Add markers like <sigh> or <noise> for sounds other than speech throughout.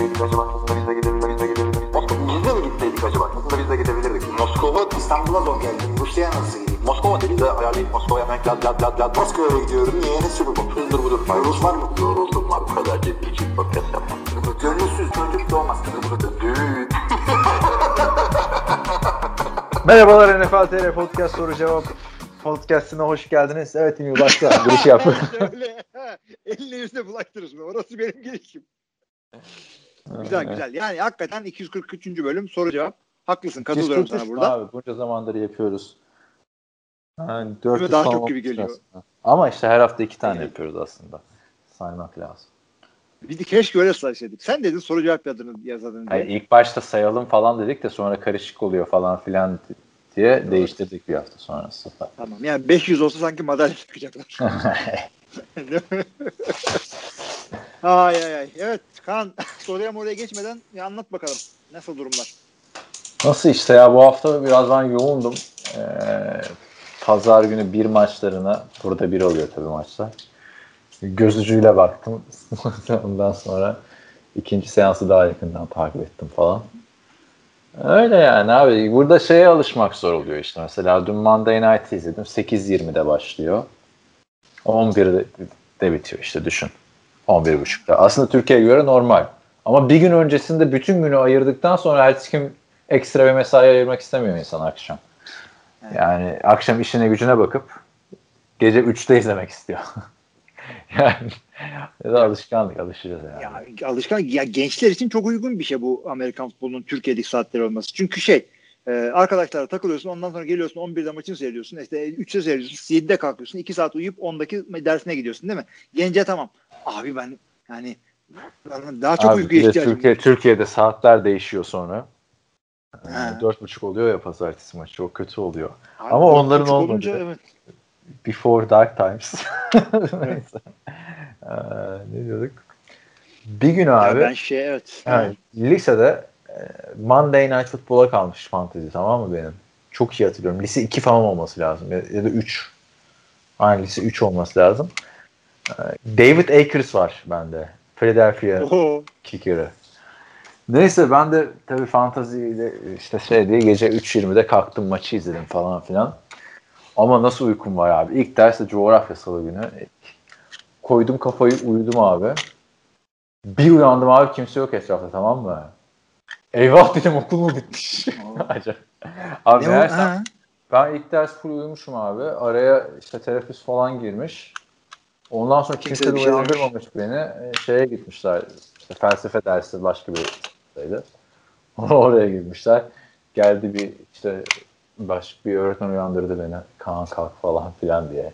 gitseydik acaba? Aslında biz de gidebilirdik. Biz de gidebilirdik. Moskova, biz de mi gitseydik acaba? Aslında biz de gidebilirdik. Moskova, İstanbul'a zor geldim. Rusya'ya nasıl gideyim? Moskova dedi de ayarlayıp Moskova'ya hemen lad lad lad lad. Moskova'ya gidiyorum. Niye? Ne sürü bu? Hızdır budur. Rus var mı? Yoruldum var. Bu kadar ciddi için podcast yapmam. Gönülsüz çocuk doğmaz. Düğün. <laughs> Merhabalar NFL TR Podcast Soru Cevap Podcast'ine hoş geldiniz. Evet İmir başla. <laughs> Giriş yap. Öyle. <laughs> Elini yüzüne bulaştırırsın. Orası benim girişim. Güzel güzel. Yani hakikaten 243. bölüm soru cevap. Haklısın. Katılıyorum sana burada. Abi bunca zamandır yapıyoruz. Yani 400 daha çok gibi geliyor. aslında. Ama işte her hafta iki tane Evet. yapıyoruz aslında. Saymak lazım. Bir de keşke öyle sayışaydık. Sen dedin soru cevap yazadın, yazadın diye. Yani ilk başta sayalım falan dedik de sonra karışık oluyor falan filan diye değiştirdik bir hafta sonrası. Tamam. Yani 500 olsa sanki madalya çıkacaklar. <laughs> Ay ay ay. Evet Kaan <laughs> soruya oraya geçmeden bir anlat bakalım. Nasıl durumlar? Nasıl işte ya bu hafta biraz ben yoğundum. Ee, Pazar günü bir maçlarına burada bir oluyor tabii maçlar. Göz ucuyla baktım. <laughs> Ondan sonra ikinci seansı daha yakından takip ettim falan. Öyle yani abi. Burada şeye alışmak zor oluyor işte. Mesela dün Monday Night izledim. 8.20'de başlıyor. 11'de de bitiyor işte düşün. 11.30'da. Aslında Türkiye'ye göre normal. Ama bir gün öncesinde bütün günü ayırdıktan sonra ertesi gün ekstra bir mesai ayırmak istemiyor insan akşam. Evet. Yani akşam işine gücüne bakıp gece 3'te izlemek istiyor. <laughs> yani ya da alışkanlık alışacağız yani. Ya alışkan ya gençler için çok uygun bir şey bu Amerikan futbolunun Türkiye'deki saatleri olması. Çünkü şey e, arkadaşlarla takılıyorsun ondan sonra geliyorsun 11'de maçını seyrediyorsun. İşte 3'te seyrediyorsun 7'de kalkıyorsun 2 saat uyuyup 10'daki dersine gidiyorsun değil mi? Gence tamam. Abi ben yani daha çok Abi uykuya ihtiyacım Türkiye, Türkiye'de saatler değişiyor sonra. Ee, Dört buçuk oluyor ya pazartesi maçı. Çok kötü oluyor. Abi, Ama onların olmadı. olunca evet. Before Dark Times. <laughs> Neyse. Ee, ne diyorduk? Bir gün Ya abi ben şey evet. yani lisede e, Monday Night Football'a kalmış fantezi tamam mı benim? Çok iyi hatırlıyorum. Lise 2 falan olması lazım. Ya, da 3. Aynen lise 3 olması lazım. Ee, David Akers var bende. Philadelphia <laughs> kicker'ı. Neyse ben de tabii fantaziyle işte şey diye gece 3.20'de kalktım maçı izledim falan filan. Ama nasıl uykum var abi. İlk ders de coğrafya salı günü. Koydum kafayı uyudum abi. Bir uyandım abi kimse yok etrafta tamam mı? Eyvah dedim okul mu bitmiş? <laughs> <laughs> Acayip. abi Ne meğersem ben ilk ders full uyumuşum abi. Araya işte terapist falan girmiş. Ondan sonra Kimse kimse de şey uyandırmamış beni. E, Şeye gitmişler. İşte felsefe dersi başka bir şeydi. <laughs> Oraya girmişler. Geldi bir işte başka bir öğretmen uyandırdı beni. Kaan kalk falan filan diye.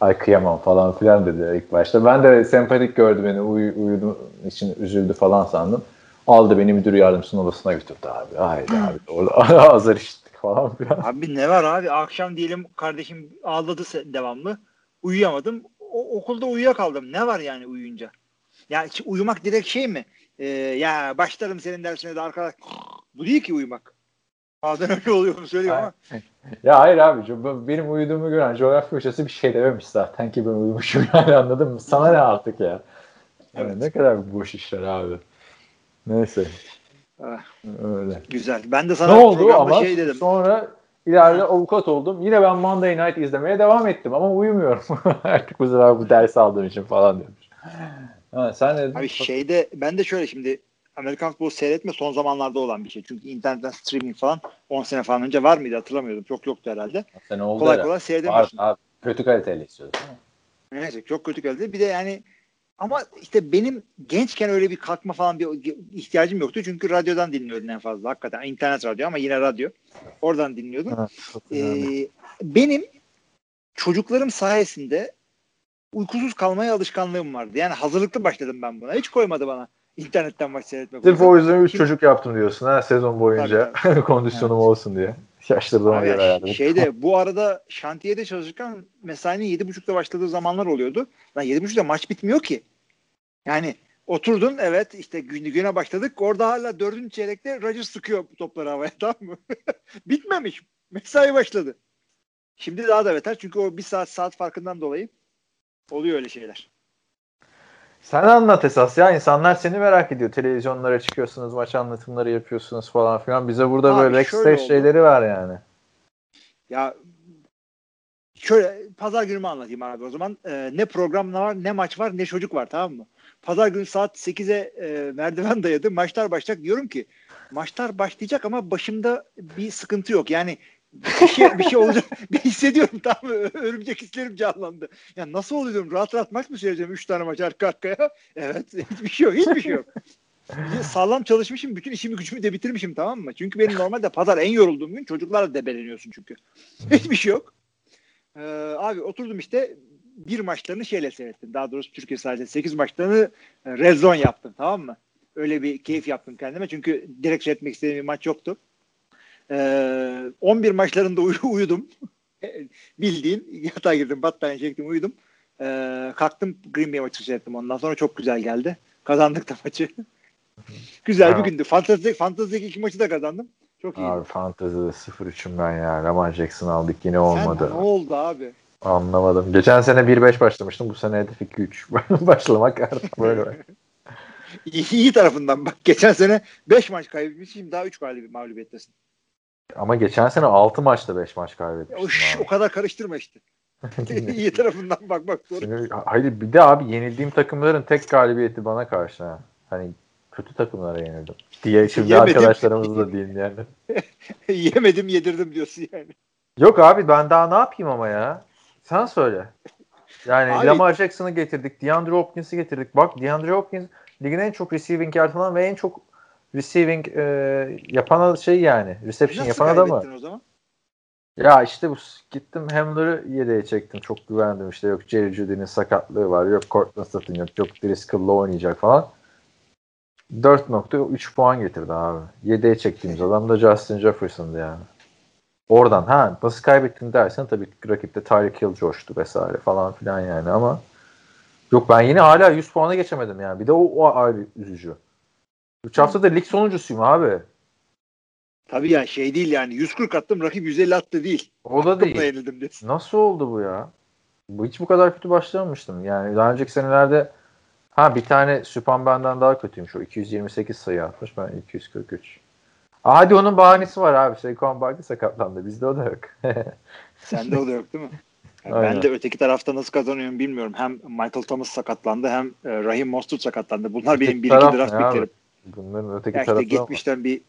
Ay kıyamam falan filan dedi ilk başta. Ben de sempatik gördü beni. Uy, uyudu için üzüldü falan sandım. Aldı beni müdür yardımcısının odasına götürdü abi. Haydi abi. <laughs> Orada <laughs> azar işittik falan filan. Abi ne var abi akşam diyelim kardeşim ağladı devamlı. Uyuyamadım. O, okulda uyuyakaldım. Ne var yani uyuyunca? Ya uyumak direkt şey mi? Ee, ya başlarım senin dersine de arkadaş. Bu değil ki uyumak. Bazen öyle oluyor mu söylüyorum ama. <laughs> Ya hayır abi benim uyuduğumu gören coğrafya hocası bir şey dememiş zaten ki ben uyumuşum yani anladın mı? Sana ne artık ya? Yani Evet. Ne kadar boş işler abi. Neyse Ah, öyle. güzel. Ben de Ne sana oldu programda ama şey dedim. sonra ileride avukat oldum. Yine ben Monday Night izlemeye devam ettim ama uyumuyorum. <laughs> artık bu sefer bu ders aldığım için falan demiş. Ha, sen ne dedin? Abi şeyde ben de şöyle şimdi Amerikan futbolu seyretme son zamanlarda olan bir şey. Çünkü internetten streaming falan 10 sene falan önce var mıydı hatırlamıyorum. Çok yoktu herhalde. Sen oldu Kolay herhalde. kolay Var seyredemiyorsun. abi. Kötü kaliteli istiyorsun. Neyse çok kötü geldi. Bir de yani ama işte benim gençken öyle bir kalkma falan bir ihtiyacım yoktu. Çünkü radyodan dinliyordum en fazla. Hakikaten internet radyo ama yine radyo. Oradan dinliyordum. Ha. Ee, benim çocuklarım sayesinde uykusuz kalmaya alışkanlığım vardı. Yani hazırlıklı başladım ben buna. Hiç koymadı bana internetten maç seyretmek. Sırf o yüzden 3 Kim- çocuk yaptım diyorsun ha sezon boyunca. <laughs> Kondisyonum olsun diye. Yaşlandığıma Abi göre ayarladım. şeyde <laughs> bu arada şantiyede çalışırken mesainin yedi buçukta başladığı zamanlar oluyordu. Lan yedi buçukta maç bitmiyor ki. Yani oturdun evet işte gün, güne başladık. Orada hala dördüncü çeyrekte Rodgers sıkıyor topları havaya <laughs> tamam mı? Bitmemiş. Mesai başladı. Şimdi daha da beter çünkü o bir saat saat farkından dolayı oluyor öyle şeyler. Sen anlat esas ya. İnsanlar seni merak ediyor. Televizyonlara çıkıyorsunuz, maç anlatımları yapıyorsunuz falan filan. Bize burada Abi böyle backstage şeyleri var yani. Ya şöyle pazar günümü anlatayım abi o zaman. Ee, ne program var, ne maç var, ne çocuk var tamam mı? Pazar günü saat 8'e e, merdiven dayadı. Maçlar başlayacak. Diyorum ki maçlar başlayacak ama başımda bir sıkıntı yok. Yani bir şey, bir şey olacak. <laughs> bir hissediyorum? Ö- Örümcek hislerim canlandı. Ya nasıl oluyor diyorum. Rahat rahat maç mı seyredeceğim? Üç tane maç arka arkaya. <laughs> Evet. Hiçbir şey yok. Hiçbir şey yok. Sağlam çalışmışım. Bütün işimi gücümü de bitirmişim tamam mı? Çünkü benim normalde pazar en yorulduğum gün çocuklarla debeleniyorsun çünkü. <laughs> Hiçbir şey yok. Ee, abi oturdum işte bir maçlarını şeyle seyrettim. Daha doğrusu Türkiye sadece 8 maçlarını e, red zone yaptım tamam mı? Öyle bir keyif yaptım kendime. Çünkü direkt seyretmek istediğim bir maç yoktu. Ee, 11 maçlarında uy- <laughs> uyudum. Bildiğin yatağa girdim, battaniye çektim, uyudum. Ee, kalktım Green Bay maçı seyrettim. Ondan sonra çok güzel geldi. Kazandık da maçı. <laughs> güzel Ha. bir gündü. Fantezi, Fantezi'deki iki maçı da kazandım. Çok iyi. Abi fantezide 0-3'üm ben ya. Lamar Jackson aldık yine Sen olmadı. ne oldu abi? Anlamadım. Geçen sene 1-5 başlamıştım. Bu sene hedef 2-3. <laughs> Başlamak artık böyle. İyi, iyi tarafından bak. Geçen sene 5 maç kaybetmiş. Şimdi daha 3 galibiyet mağlubiyettesin. Ama geçen sene 6 maçta 5 maç şş, abi. o kadar karıştırma işte. <laughs> <laughs> iyi tarafından bak bak. Doğru. Şimdi, hayır bir de abi yenildiğim takımların tek galibiyeti bana karşı. Ha. Hani kötü takımlara yenildim. Diye şimdi Yemedim. arkadaşlarımız da değil yani. <laughs> Yemedim yedirdim diyorsun yani. Yok abi ben daha ne yapayım ama ya? Sen söyle. Yani Abi- Lamar Jackson'ı getirdik. DeAndre Hopkins'i getirdik. Bak DeAndre Hopkins ligin en çok receiving yaratan ve en çok receiving e, yapan şey yani. Reception Nasıl yapan adamı. o zaman? Ya işte bu gittim Hamler'ı yedeğe çektim. Çok güvendim işte. Yok Jerry Judy'nin sakatlığı var. Yok Cortland Sutton yok. Yok Driscoll'la oynayacak falan. 4.3 puan getirdi abi. Yedeğe çektiğimiz adam da Justin Jefferson'dı yani. Oradan ha nasıl kaybettin dersen tabii ki rakipte Tyreek Hill coştu vesaire falan filan yani ama yok ben yine hala 100 puana geçemedim yani. Bir de o, o ayrı üzücü. 3 haftadır lig sonuncusuyum abi. Tabii ya şey değil yani 140 attım rakip 150 attı değil. O da Buna değil. yenildim diyorsun. Nasıl oldu bu ya? Bu hiç bu kadar kötü başlamamıştım. Yani daha önceki senelerde ha bir tane Süpan benden daha kötüymüş. O 228 sayı atmış. Ben 243. Aa, hadi onun bahanesi var abi. Saquon Barkley sakatlandı. Bizde o da yok. <laughs> Sende o da yok değil mi? Yani Aynen. ben de öteki tarafta nasıl kazanıyorum bilmiyorum. Hem Michael Thomas sakatlandı hem e, Rahim Mostert sakatlandı. Bunlar benim bir iki draft picklerim. Bunların öteki Ya işte tarafı ama. gitmişten bir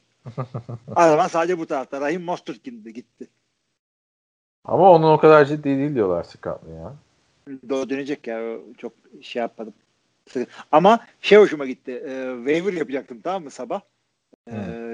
o zaman sadece bu tarafta. Rahim Mostert gitti. gitti. Ama onun o kadar ciddi değil diyorlar sakatlığı ya. O dönecek ya. Çok şey yapmadım. Ama şey hoşuma gitti. E, waiver yapacaktım tamam mı sabah? E,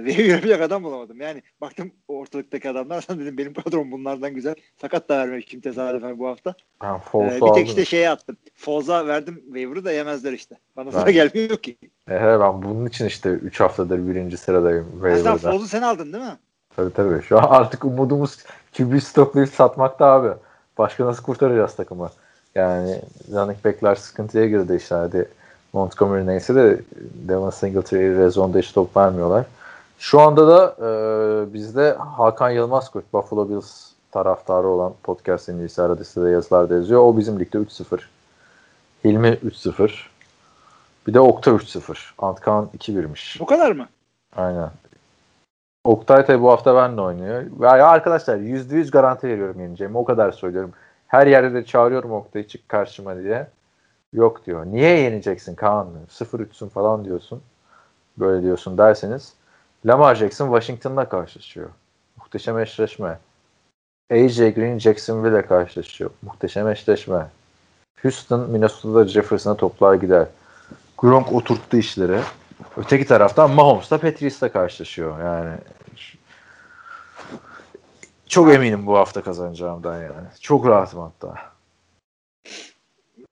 waiver yapacak adam bulamadım. Yani baktım ortalıktaki adamlar sana <laughs> dedim benim kadrom bunlardan güzel. Sakat da vermemişim tesadüfen bu hafta. Ben E, Fawles'u bir tek işte şeye attım. Foz'a verdim waiver'ı da yemezler işte. Bana sıra gelmiyor ki. E, he, ben bunun için işte 3 haftadır birinci sıradayım. Ha, sen Waiver'da. Foz'u sen aldın değil mi? Tabii tabii. Şu an artık umudumuz QB stoklayıp satmakta abi. Başka nasıl kurtaracağız takımı? Yani running back'ler sıkıntıya girdi işte. Hadi Montgomery neyse de Devon Singletary'i rezonda hiç top vermiyorlar. Şu anda da e, bizde Hakan Yılmaz koç Buffalo Bills taraftarı olan podcast dinleyicisi size yazılarda yazıyor. O bizim ligde 3-0. Hilmi 3-0. Bir de Okta 3-0. Antkan 2-1'miş. Bu kadar mı? Aynen. Oktay tabi bu hafta benimle oynuyor. Ya arkadaşlar %100 garanti veriyorum yeneceğimi. O kadar söylüyorum. Her yerde de çağırıyorum Oktay'ı çık karşıma diye. Yok diyor. Niye yeneceksin Kaan? 0-3'sün falan diyorsun. Böyle diyorsun derseniz. Lamar Jackson Washington'la karşılaşıyor. Muhteşem eşleşme. AJ Green Jacksonville'le karşılaşıyor. Muhteşem eşleşme. Houston Minnesota'da Jefferson'a toplar gider. Gronk oturttu işleri. Öteki taraftan Mahomes da Patriots'la karşılaşıyor. Yani çok eminim bu hafta kazanacağımdan yani. Çok rahatım hatta.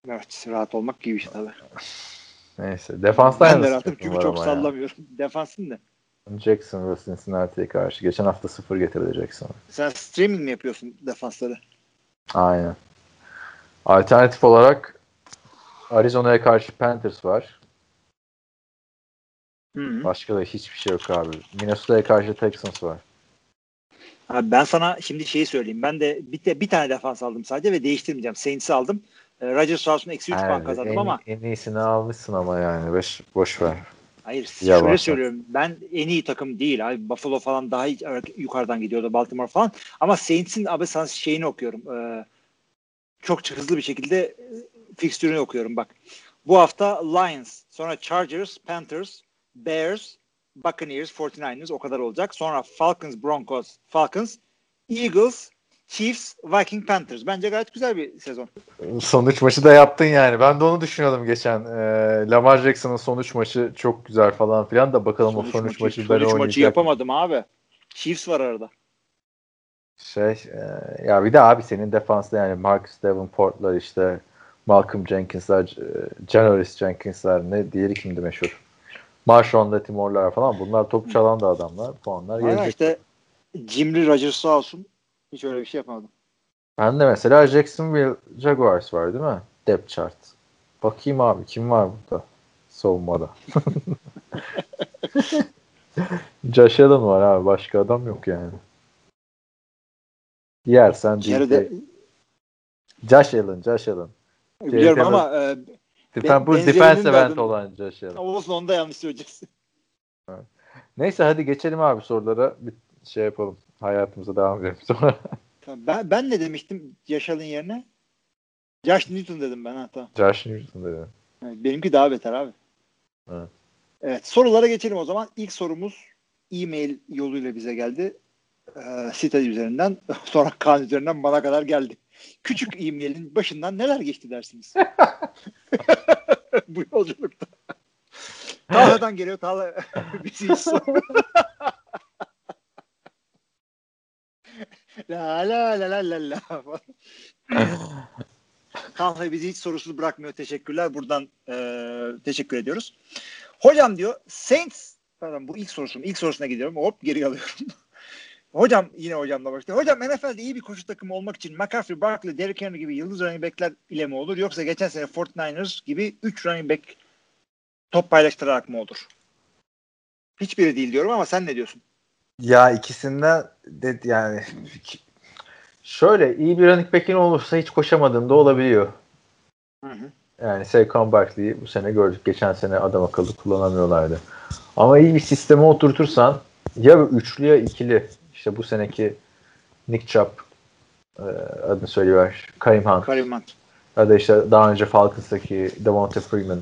Evet rahat olmak gibi işte tabii. Neyse. Defanstan Ben de rahatım çünkü çok ama ya. sallamıyorum. <laughs> Defansın ne? Jackson ve Cincinnati'ye karşı. Geçen hafta 0 getirdi Jackson. Sen streaming mi yapıyorsun defansları? Aynen. Alternatif olarak Arizona'ya karşı Panthers var. Hı -hı. Başka da hiçbir şey yok abi. Minnesota'ya karşı Texans var. Abi ben sana şimdi şeyi söyleyeyim. Ben de bir, te- bir tane defans aldım sadece ve değiştirmeyeceğim. Saints'i aldım. Ee, E, Rodgers sağ olsun eksi 3 puan Yani kazandım en, ama en iyisini almışsın ama yani. Boş, boş ver. hayır Ya şöyle söylüyorum. Ben en iyi takım değil. Abi Buffalo falan daha yukarıdan gidiyordu. Baltimore falan. Ama Saints'in abi sana şeyini okuyorum. E, çok hızlı bir şekilde e, fikstürünü okuyorum bak. Bu hafta Lions, sonra Chargers, Panthers, Bears, Buccaneers, 49ers o kadar olacak. Sonra Falcons, Broncos, Falcons, Eagles, Chiefs, Viking, Panthers. Bence gayet güzel bir sezon. Sonuç maçı da yaptın yani. Ben de onu düşünüyordum geçen. Ee, Lamar Jackson'ın sonuç maçı çok güzel falan filan da bakalım o sonuç maçı, ben sonuç maçı oynayacak. yapamadım abi. Chiefs var arada. Şey e, ya bir de abi senin defansta yani Marcus Davenport'lar işte Malcolm Jenkins'lar, e, Janoris Jenkins'lar ne diğeri kimdi meşhur? Marshawn Lattimore'lar falan bunlar top çalan da adamlar. Puanlar gelecek. işte Jimry Rodgers sağ olsun. Hiç öyle bir şey yapamadım. Ben de mesela Jacksonville Jaguars var değil mi? Depth chart. Bakayım abi kim var burada savunmada. <laughs> Josh Allen var abi. Başka adam yok yani. Yersen değil. Josh Allen, Josh Allen. biliyorum Jared ama e, Defen, bu de end adı- olan Josh Allen. olsun onu da yanlış söyleyeceksin. Neyse hadi geçelim abi sorulara. Bir şey yapalım. Hayatımıza devam edelim <laughs> sonra. Tamam, Ben, ben ne demiştim Yaşal'ın yerine? Josh Newton dedim ben hatta. Josh Newton dedi. Evet, benimki daha beter abi. Evet. Evet sorulara geçelim o zaman. İlk sorumuz e-mail yoluyla bize geldi. Ee, site üzerinden <laughs> sonra kan üzerinden bana kadar geldi. Küçük <laughs> e-mailin başından neler geçti dersiniz? Bu yolculukta. Talha'dan geliyor. Talha bizi hiç la la la la la la. Talha <laughs> bizi hiç sorusuz bırakmıyor. Teşekkürler. Buradan eee, teşekkür ediyoruz. Hocam diyor Saints pardon bu ilk sorusum. İlk sorusuna gidiyorum. Hop geri alıyorum. <laughs> Hocam yine hocamla başlıyor. Hocam NFL'de iyi bir koşu takımı olmak için McCaffrey, Barkley, Derrick Henry gibi yıldız running backler ile mi olur? Yoksa geçen sene 49ers gibi 3 running back top paylaştırarak mı olur? Hiçbiri değil diyorum ama sen ne diyorsun? Ya ikisinden de yani şöyle iyi bir running back'in olursa hiç koşamadığında olabiliyor. Hı hı. Yani Saquon Barkley'i bu sene gördük. Geçen sene adam akıllı kullanamıyorlardı. Ama iyi bir sisteme oturtursan ya üçlü ya ikili işte bu seneki Nick Chubb e, adını söyleyiver. Karim Hunt. Karim Hunt. Ya da işte daha önce Falcons'taki Devonta Freeman,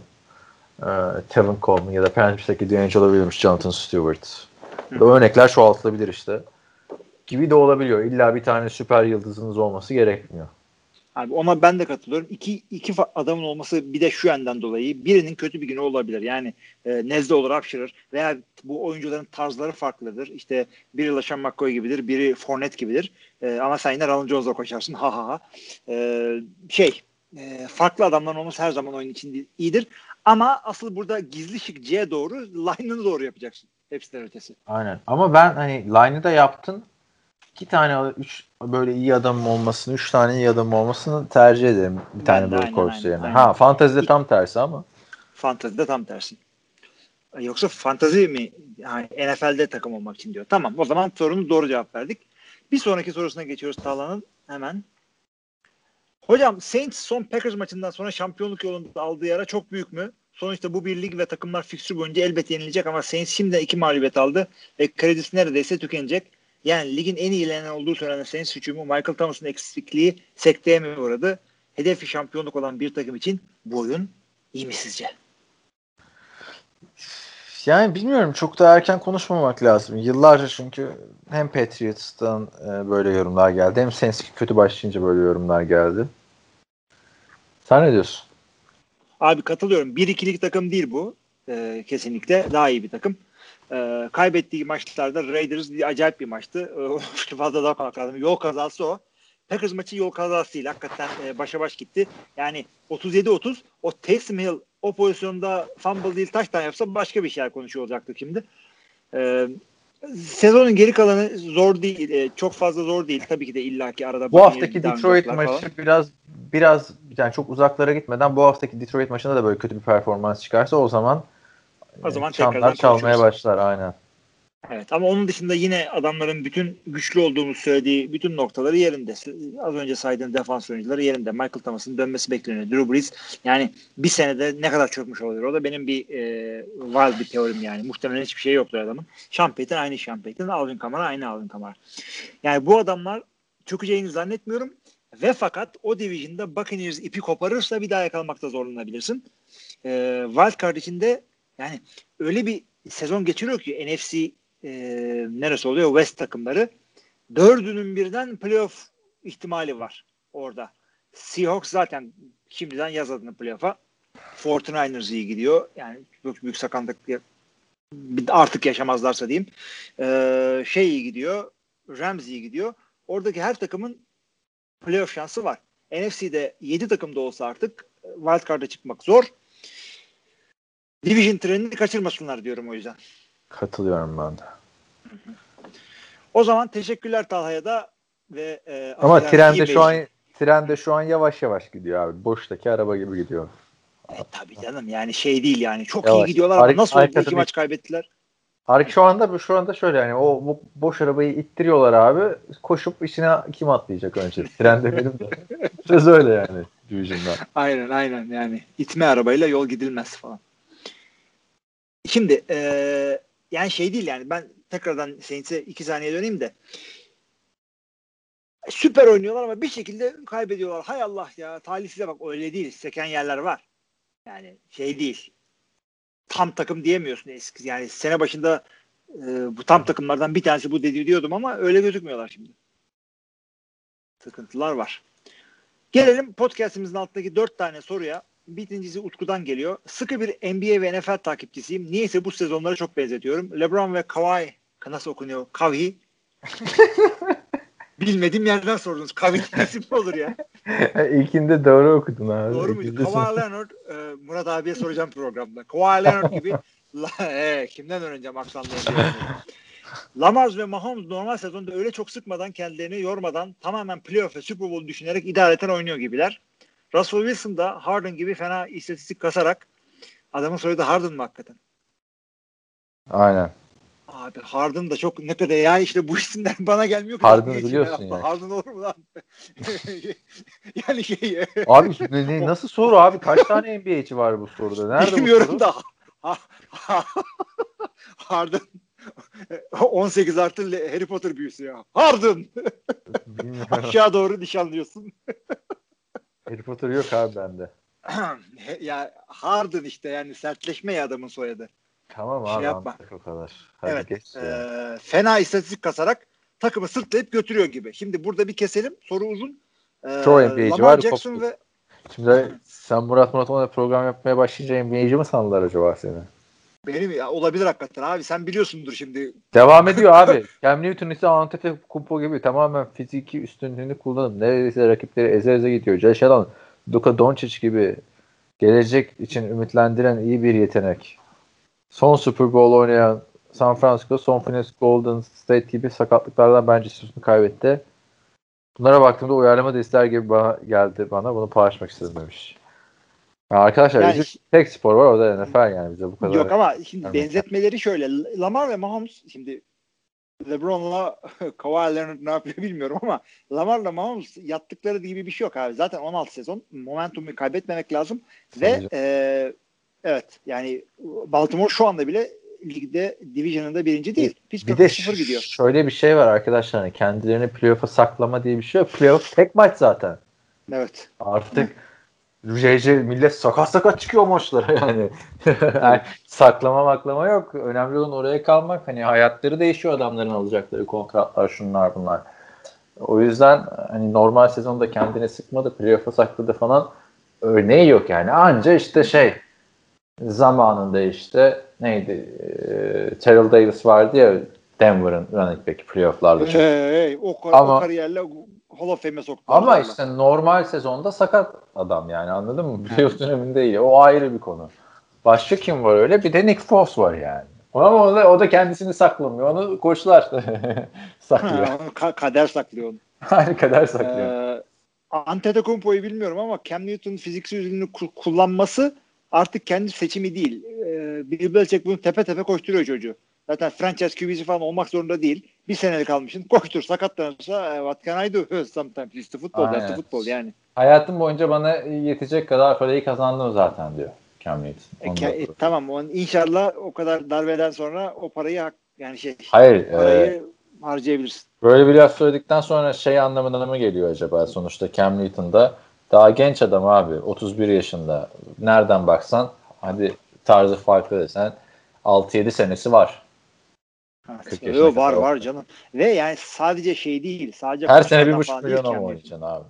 e, Tevin Coleman ya da Panthers'taki D'Angelo Williams, Jonathan Stewart. Hı. Örnekler çoğaltılabilir işte. Gibi de olabiliyor. İlla bir tane süper yıldızınız olması gerekmiyor. Abi ona ben de katılıyorum. İki, iki adamın olması bir de şu yönden dolayı birinin kötü bir günü olabilir. Yani e, nezle olur hapşırır veya bu oyuncuların tarzları farklıdır. İşte biri LaShawn McCoy gibidir, biri Fournette gibidir. E, ama sen yine Ronald Jones'la koşarsın. Ha ha ha. E, şey e, farklı adamların olması her zaman oyun için iyidir. Ama asıl burada gizli şık C'ye doğru line'ını doğru yapacaksın. Hepsinden ötesi. Aynen. Ama ben hani line'ı da yaptın. İki tane, üç böyle iyi adam olmasını, üç tane iyi adam olmasını tercih ederim. Bir Ben tane böyle korsu yerine. aynen. Ha fantezide tam tersi ama. Fantazide tam tersi. Yoksa fantazi mi? Yani NFL'de takım olmak için diyor. Tamam o zaman sorunu doğru cevap verdik. Bir sonraki sorusuna geçiyoruz Talha'nın hemen. Hocam Saints son Packers maçından sonra şampiyonluk yolunda aldığı yara çok büyük mü? Sonuçta bu bir lig ve takımlar fikstür boyunca elbet yenilecek ama Saints şimdiden iki mağlubiyet aldı ve kredisi neredeyse tükenecek. Yani ligin en iyilenen olduğu söylenen Saints hücumu Michael Thomas'ın eksikliği sekteye mi uğradı? Hedefi şampiyonluk olan bir takım için bu oyun iyi mi sizce? Yani bilmiyorum çok da erken konuşmamak lazım. Yıllarca çünkü hem Patriots'tan e, böyle yorumlar geldi hem Saints kötü başlayınca böyle yorumlar geldi. Sen ne diyorsun? Abi katılıyorum. Bir ikilik takım değil bu. Ee, kesinlikle daha iyi bir takım. Ee, kaybettiği maçlarda Raiders acayip bir maçtı. Ee, <laughs> fazla daha kalkalım. Yol kazası o. Packers maçı yol kazası değil. Hakikaten e, başa baş gitti. Yani 37-30 o Taysom Hill o pozisyonda fumble değil taştan yapsa başka bir şeyler konuşuyor olacaktık şimdi. Ee, sezonun geri kalanı zor değil. e, çok fazla zor değil. Tabii ki de illaki arada Bu haftaki Detroit maçı falan. biraz biraz yani çok uzaklara gitmeden bu haftaki Detroit maçında da böyle kötü bir performans çıkarsa o zaman O zaman e, çanlar çalmaya başlar aynen. Evet ama onun dışında yine adamların bütün güçlü olduğumuz söylediği bütün noktaları yerinde. Az önce saydığım defans oyuncuları yerinde. Michael Thomas'ın dönmesi bekleniyor. Drew Brees yani bir senede ne kadar çökmüş olabilir? O da benim bir e, wild bir teorim yani. Muhtemelen hiçbir şey yoktur adamın. Payton aynı Payton. Alvin Kamara aynı Alvin Kamara. Yani bu adamlar çökeceğini zannetmiyorum. Ve fakat o division'da Buccaneers ipi koparırsa bir daha yakalamakta zorlanabilirsin. E, wild card içinde yani öyle bir sezon geçiriyor ki NFC e, neresi oluyor? West takımları. Dördünün birden playoff ihtimali var orada. Seahawks zaten şimdiden yaz adını playoff'a. 49ers iyi gidiyor. Yani çok büyük sakatlık artık yaşamazlarsa diyeyim. Ee, şey iyi gidiyor. Rams iyi gidiyor. Oradaki her takımın playoff şansı var. NFC'de 7 takım da olsa artık wildcard'a çıkmak zor. Division trenini kaçırmasınlar diyorum o yüzden. Katılıyorum ben de. O zaman teşekkürler Talha'ya da ve e, ama trende şu an trende şu an yavaş yavaş gidiyor abi. Boştaki araba gibi gidiyor. E, tabii canım yani şey değil yani. Çok yavaş. iyi gidiyorlar ama nasıl oldu iki maç kaybettiler? Harika şu anda şu anda şöyle yani o boş arabayı ittiriyorlar abi. Koşup içine kim atlayacak önce? <laughs> Trende benim de. Söz öyle yani Division'da. Aynen aynen yani itme arabayla yol gidilmez falan. Şimdi e, yani şey değil yani ben tekrardan Saints'e iki saniye döneyim de süper oynuyorlar ama bir şekilde kaybediyorlar. Hay Allah ya talihsize bak öyle değil. Seken yerler var. Yani şey değil. Tam takım diyemiyorsun eski. Yani sene başında e, bu tam takımlardan bir tanesi bu dedi diyordum ama öyle gözükmüyorlar şimdi. Sıkıntılar var. Gelelim podcastimizin altındaki dört tane soruya. Birincisi Utku'dan geliyor. Sıkı bir NBA ve NFL takipçisiyim. Niyeyse bu sezonlara çok benzetiyorum. LeBron ve Kawhi nasıl okunuyor? Kavhi. <laughs> Bilmediğim yerden sordunuz. Kavhi isim olur ya? <laughs> İlkinde doğru okudun abi. Doğru muydu? Kawhi Leonard e, Murat abiye soracağım programda. Kawhi Leonard gibi <laughs> la, e, kimden öğreneceğim aksanlarını? Lamar ve Mahomes normal sezonda öyle çok sıkmadan kendilerini yormadan tamamen playoff ve Super Bowl düşünerek idareten oynuyor gibiler. Russell Wilson da Harden gibi fena istatistik kasarak adamın soyadı Harden mı hakikaten? Aynen. Abi Harden da çok ne kadar ya işte bu isimler <laughs> bana gelmiyor. Harden'ı biliyorsun ya. Yani. Harden olur mu lan? <laughs> yani şey. abi ne, nasıl soru abi? Kaç <laughs> tane NBA'ci var bu soruda? Nerede Bilmiyorum bu soru? da. Harden 18 artı Harry Potter büyüsü ya. Harden. Aşağı doğru nişanlıyorsun. Harry Potter yok abi bende. <clears throat> ya Harden işte yani sertleşme ya adamın soyadı. Tamam şey abi yapma. o kadar. Hadi evet. Geç e, fena istatistik kasarak takımı sırtlayıp götürüyor gibi. Şimdi burada bir keselim. Soru uzun. E, Çok NBA'ci var. Jackson ve Şimdi sen Murat Murat ona program yapmaya başlayınca NBA'ci mi sandılar acaba seni? Benim ya, olabilir hakikaten abi. Sen biliyorsundur şimdi. Devam ediyor <laughs> abi. Cam Newton ise Antetokounmpo gibi tamamen fiziki üstünlüğünü kullanıp neredeyse rakipleri eze eze gidiyor. Josh Allen, Luka Doncic gibi gelecek için ümitlendiren iyi bir yetenek. Son Super Bowl oynayan San Francisco, son Phoenix Golden State gibi sakatlıklardan bence sözünü kaybetti. Bunlara baktığımda uyarlama desteği gibi bana geldi bana. Bunu paylaşmak istedim demiş. Arkadaşlar yani, bizim tek spor var o da NFL yani bize bu kadar. Yok ama şimdi yani benzetmeleri şöyle. Lamar ve Mahomes şimdi LeBron'la <laughs> Kawhi Leonard ne yapıyor bilmiyorum ama Lamar'la Mahomes yattıkları gibi bir şey yok abi. Zaten 16 sezon momentumu kaybetmemek lazım ve e, evet yani Baltimore şu anda bile ligde division'ında birinci değil. Pittsburgh bir de sıfır gidiyor. şöyle bir şey var arkadaşlar. Hani kendilerini playoff'a saklama diye bir şey yok. Playoff tek maç zaten. Evet. Artık <laughs> JJ millet sakat sakat çıkıyor maçlara <laughs> yani. yani saklama maklama yok. Önemli olan oraya kalmak. Hani hayatları değişiyor adamların alacakları kontratlar şunlar bunlar. O yüzden hani normal sezonda kendini sıkmadı, playoff'a sakladı falan örneği yok yani. Anca işte şey zamanında işte neydi e, Terrell Davis vardı ya Denver'ın running back playoff'larda. Hey, hey, o, Ama, o kariyerle Hall of Fame'e soktu. Ama işte normal sezonda sakat adam yani anladın mı? Playoff döneminde değil. O ayrı bir konu. Başka kim var öyle? Bir de Nick Foss var yani. Ama o da, o da kendisini saklamıyor. Onu koçlar <laughs> saklıyor. Ka- kader saklıyor onu. <laughs> Hayır kader saklıyor. Ee, Antetokounmpo'yu bilmiyorum ama Cam Newton'un fiziksel ürününü kullanması artık kendi seçimi değil. Ee, Bill Belichick bunu tepe tepe koşturuyor çocuğu. Zaten franchise QB'si falan olmak zorunda değil. Bir senelik almışsın. Koştur sakatlanırsa e, what can I do? <laughs> Sometimes it's the football. That's the Aynen. football yani. Hayatım boyunca bana yetecek kadar parayı kazandım zaten diyor Cam Newton. E, e, tamam on, inşallah o kadar darbeden sonra o parayı hak, yani şey Hayır. e, parayı harcayabilirsin. böyle bir laf söyledikten sonra şey anlamına mı geliyor acaba? Sonuçta Cam Newton da daha genç adam abi. 31 yaşında. Nereden baksan hadi tarzı farklı desen 6-7 senesi var. Ha, 40 yo, var var canım. Ve yani sadece şey değil. Sadece Her koşan sene adam 1,5 falan değil milyon oynayacaksın abi.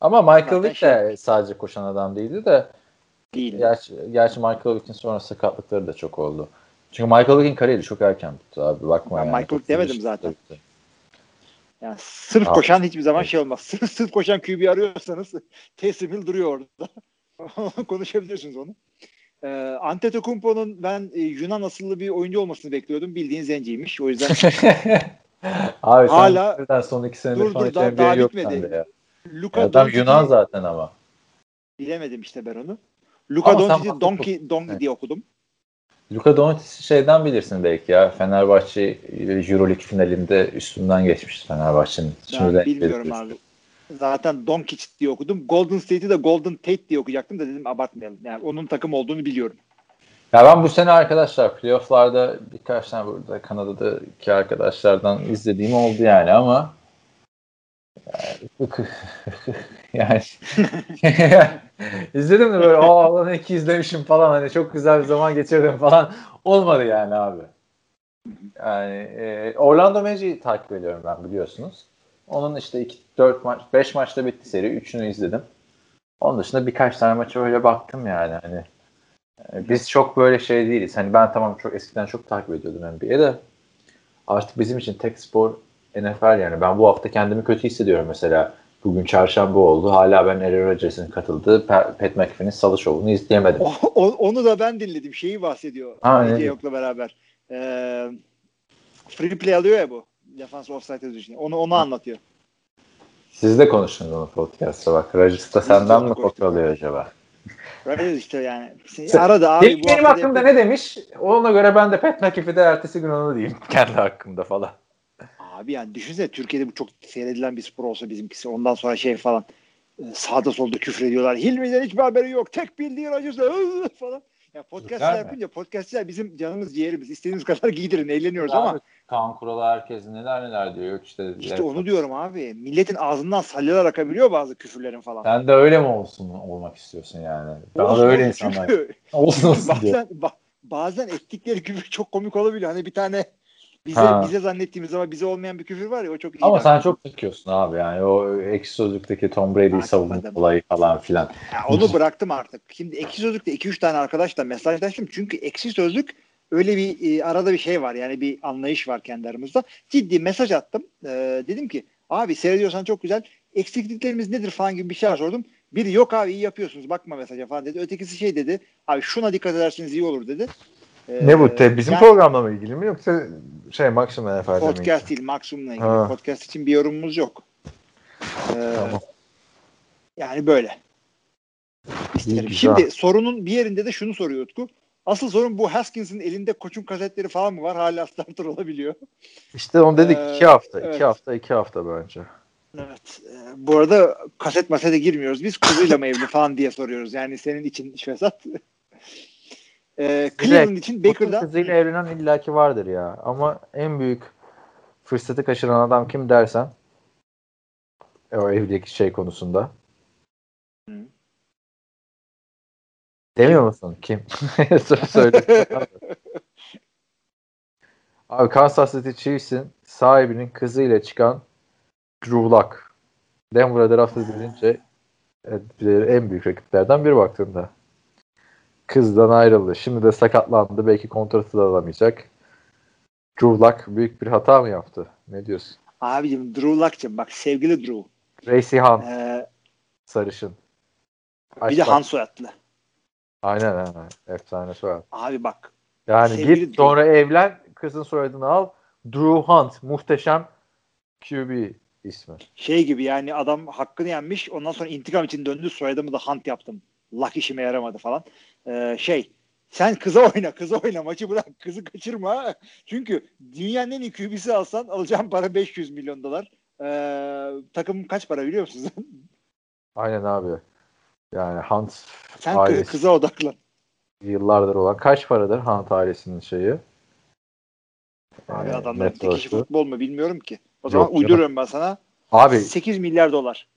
Ama Michael Vick de sadece koşan adam değildi de Değil. gerçi, gerçi Michael Vick'in sonra sakatlıkları da çok oldu. Çünkü Michael Vick'in kariyeri çok erken bitti abi. Bakma Ben yani. Michael Vick demedim 31 zaten. bitti. Yani sırf Abi. koşan hiçbir zaman şey olmaz. <laughs> Sırf, sırf koşan QB arıyorsanız <laughs> Taysom Hill duruyor orada. <laughs> Konuşabilirsiniz onu. Ee, Antetokounmpo'nun ben e, Yunan asıllı bir oyuncu olmasını bekliyordum. Bildiğin zenciymiş. O yüzden <laughs> Abi sen Hala- birden son iki senedir Dur, falan dur, hiç daha- yok bitmedi. ya. Luka Adam Doncic'i- Yunan zaten ama. Bilemedim işte ben onu. Luka sen Doncic'i Donkey, Donkey diye okudum. Luka Doncic'i şeyden bilirsin belki ya. Fenerbahçe Euroleague finalinde üstünden geçmişti Fenerbahçe'nin. Şimdi Ben bilmiyorum abi. Zaten Doncic diye okudum. Golden State'i de Golden Tate diye okuyacaktım da dedim abartmayalım. Yani onun takım olduğunu biliyorum. Ya ben bu sene arkadaşlar playofflarda birkaç tane burada Kanada'da iki arkadaşlardan izlediğim oldu yani ama yani <laughs> <laughs> izledim de böyle aa lan iki izlemişim falan hani çok güzel bir zaman geçirdim falan olmadı yani abi. Yani e, Orlando Magic'i takip ediyorum ben biliyorsunuz. Onun işte 2 4 maç 5 maçta bitti seri. 3'ünü izledim. Onun dışında birkaç tane maça öyle baktım yani hani. E, Biz çok böyle şey değiliz. Hani ben tamam çok eskiden çok takip ediyordum NBA'de. Artık bizim için tek spor NFL yani. Ben bu hafta kendimi kötü hissediyorum mesela. Bugün çarşamba oldu. Hala ben Aaron Rodgers'ın katıldığı Pa- Pat McAfee'nin salı şovunu izleyemedim. O- o- onu da ben dinledim. Şeyi bahsediyor. Ha, evet. Yok'la beraber. Ee, free play alıyor ya bu. Defans offside için. Onu onu anlatıyor. Siz de konuştunuz onu podcast'ta bak. Biz senden de mi kopyalıyor acaba? Öyle işte yani. Sen- Arada abi Benim, bu benim hakkımda da- ne demiş? Ona göre ben de Pat McAfee'de ertesi gün onu diyeyim. <laughs> Kendi hakkımda falan. Abi yani düşünsene Türkiye'de bu çok seyredilen bir spor olsa bizimkisi. Ondan sonra şey falan e, sağda solda küfür ediyorlar. Hilmi'den hiçbir haberi yok. Tek bildiği ıı, <laughs> falan. Ya podcastler yapınca podcastler bizim canımız ciğerimiz. İstediğimiz <laughs> kadar giydirin eğleniyoruz ama Abi, Kaan Kural'a herkes neler neler diyor. Yok işte, işte onu diyorum abi. Milletin ağzından salyalar akabiliyor bazı küfürlerin falan. Sen de öyle mi olsun olmak istiyorsun yani? Bana Olsun da öyle insanlar. çünkü Olsun olsun diyor. bazen, ba- bazen ettikleri küfür çok komik olabiliyor. Hani bir tane bize Ha. bize zannettiğimiz ama bize olmayan bir küfür var ya o çok iyi. Ama bak. sen çok takıyorsun abi yani o ekşi sözlükteki Tom Brady'yi savunma olayı falan filan. Ya onu bıraktım artık. Şimdi ekşi sözlükte 2-3 tane arkadaşla mesajlaştım. Çünkü ekşi sözlük öyle bir e, arada bir şey var. Yani bir anlayış var kendi aramızda. Ciddi mesaj attım. Ee, dedim ki abi seyrediyorsan çok güzel. Eksikliklerimiz nedir falan gibi bir şey sordum. Biri yok abi iyi yapıyorsunuz bakma mesaja falan dedi. Ötekisi şey dedi. Abi şuna dikkat ederseniz iyi olur dedi. Ee, Ne bu? Te, bizim yani programla mı ilgili mi yoksa şey NFL'de mi? Podcast değil Maksimum'la ilgili. Ha. Podcast için bir yorumumuz yok. Ee, Tamam. Yani böyle. İsterim. güzel. Şimdi sorunun bir yerinde de şunu soruyor Utku. Asıl sorun bu Haskins'in elinde koçun kasetleri falan mı var? Hala starter olabiliyor. İşte onu dedik Ee, iki hafta. evet. iki hafta iki hafta bence. Evet. Ee, bu arada kaset masete girmiyoruz. Biz kuzuyla mı evli falan diye soruyoruz. Yani senin için Şvesat. Ee, Cleveland için Baker'da kızıyla evlenen illaki vardır ya. Ama en büyük fırsatı kaçıran adam kim dersen e, o evlilik şey konusunda. Hı. Demiyor musun? Kim? <laughs> Sö- Söyle. <laughs> Abi Kansas City Chiefs'in sahibinin kızıyla çıkan Drew Luck. Denver'a draft edilince evet, en büyük rakiplerden biri baktığında. Kızdan ayrıldı. Şimdi de sakatlandı. Belki kontratı da alamayacak. Drew Luck büyük bir hata mı yaptı? Ne diyorsun? abicim Drew Luck'cım bak sevgili Drew. Tracy Hunt Ee, sarışın. bir de. Han soyadlı. Aynen aynen. Efsane soyad. Abi bak Yani git Drew. sonra evlen kızın soyadını al. Drew Hunt muhteşem QB ismi. şey gibi yani adam hakkını yenmiş ondan sonra intikam için döndü soyadımı da Hunt yaptım. Luck işime yaramadı falan. Ee, şey Sen kıza oyna, kıza oyna. Maçı bırak, kızı kaçırma. Çünkü dünyanın en iyi QB'si alsan alacağın para 500 milyon dolar. Ee, takım kaç para biliyor musun? Aynen abi. Yani Hunt Sen ailesi kıza odaklan. yıllardır olan kaç paradır Hunt ailesinin şeyi? Abi Ee, adamların tek işi futbol mu bilmiyorum ki. O Yok zaman canım. uyduruyorum ben sana. Abi 8 milyar dolar.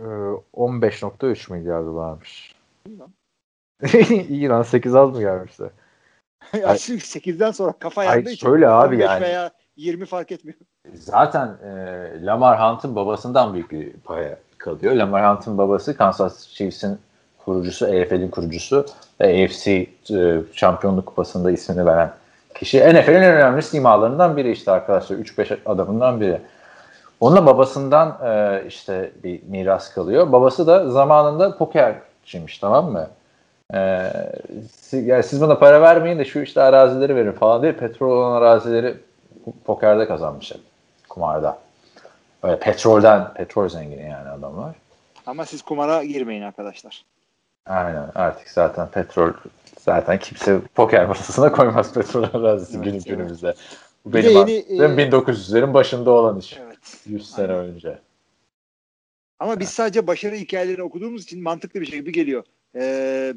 e, 15.3 milyar dolarmış. <laughs> İyi lan 8 az mı gelmişti? <laughs> Ya şimdi 8'den sonra kafa yandığı için şöyle abi 15 yani. veya 20 fark etmiyor. Zaten e, Lamar Hunt'ın babasından büyük bir paya kalıyor. Lamar Hunt'ın babası Kansas Chiefs'in kurucusu, AFL'in kurucusu ve AFC e, şampiyonluk kupasında ismini veren kişi. NFL'in en önemli simalarından biri işte arkadaşlar. 3-5 adamından biri. Onun babasından e, işte bir miras kalıyor. Babası da zamanında pokerciymiş tamam mı? E, siz, yani siz bana para vermeyin de şu işte arazileri verin falan diye petrol olan arazileri pokerde kazanmış hep. Kumarda. Böyle petrolden, petrol zengini yani adamlar. Ama siz kumara girmeyin arkadaşlar. Aynen artık zaten petrol zaten kimse poker masasına koymaz petrol arazisi Evet, günün evet. günümüzde. Bu benim yeni, e, 1900'lerin başında olan iş. Evet. 100 sene Aynen. önce. Ama biz sadece başarı hikayelerini okuduğumuz için mantıklı bir şey gibi geliyor. Ee,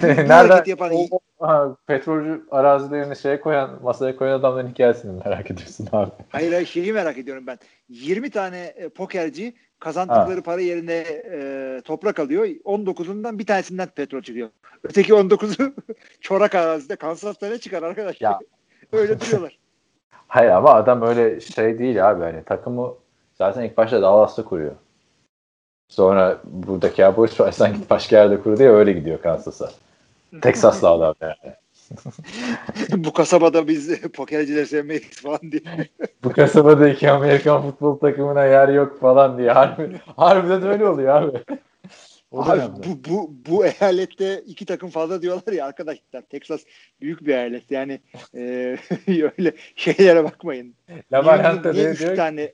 <laughs> Nereden yapan o, o- ha, petrolcü arazilerini şeye koyan, masaya koyan adamların hikayesini merak <laughs> ediyorsun abi. Hayır hayır şeyi merak ediyorum ben. 20 tane e, pokerci kazandıkları para yerine e, toprak alıyor. 19'undan bir tanesinden petrol çıkıyor. Öteki 19'u <laughs> çorak arazide Kansas'ta ne çıkar arkadaş? Ya. Öyle duruyorlar. Hayır ama adam öyle şey değil abi. Hani takımı zaten ilk başta Dallas'ta kuruyor. Sonra buradaki Cowboys varsan git başka yerde kur diye öyle gidiyor Kansas'a. Texas'la adam yani. <laughs> Bu kasabada biz <laughs> pokercileri sevmeyiz falan diye. <laughs> Bu kasabada iki Amerikan futbol takımına yer yok falan diye. Harbi, harbiden öyle oluyor abi. O Abi, bu, bu, bu eyalette iki takım fazla diyorlar ya arkadaşlar. Texas büyük bir eyalet. Yani e, öyle şeylere bakmayın. Lamar Niye- Hunt da niye diyor, diyor, tane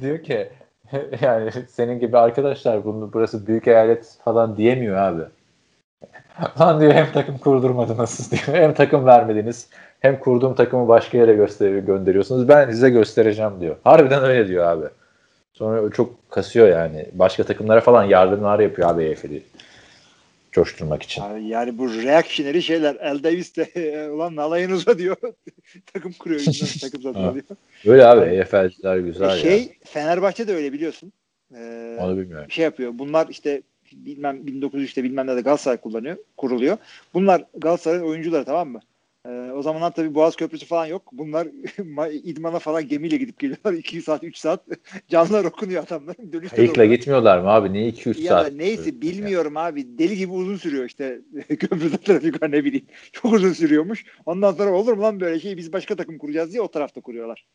diyor ki <laughs> yani senin gibi arkadaşlar bunu burası büyük eyalet falan diyemiyor abi. <laughs> Lan diyor hem takım kurdurmadınız <laughs> diyor. Hem takım vermediniz. Hem kurduğum takımı başka yere göster gönderiyorsunuz. Ben size göstereceğim diyor. Harbiden öyle diyor abi. Sonra çok kasıyor yani. Başka takımlara falan yardımlar yapıyor abi EFL'i. Coşturmak için. Abi yani bu reactionary şeyler. El Davis de <laughs> ulan alayınıza diyor. <laughs> takım kuruyor. <laughs> takım satın Ha. alıyor. Öyle abi EFL'ciler güzel şey ya. Fenerbahçe de öyle biliyorsun. Ee, Onu bilmiyorum. şey yapıyor. Bunlar işte bilmem 1903'te bilmem ne de Galatasaray kullanıyor, kuruluyor. Bunlar Galatasaray'ın oyuncuları tamam mı? Ee, o zamanlar tabii Boğaz Köprüsü falan yok. Bunlar <laughs> ma- idmana falan gemiyle gidip geliyorlar. <laughs> 2 saat 3 saat <laughs> canlılar okunuyor adamların. Dönüşte Kayıkla gitmiyorlar mı abi? Niye 2-3 Ya da saat? neyse bilmiyorum abi. Deli gibi uzun sürüyor işte. Köprüde trafik var ne bileyim. Çok uzun sürüyormuş. Ondan sonra olur mu lan böyle şey biz başka takım kuracağız diye o tarafta kuruyorlar.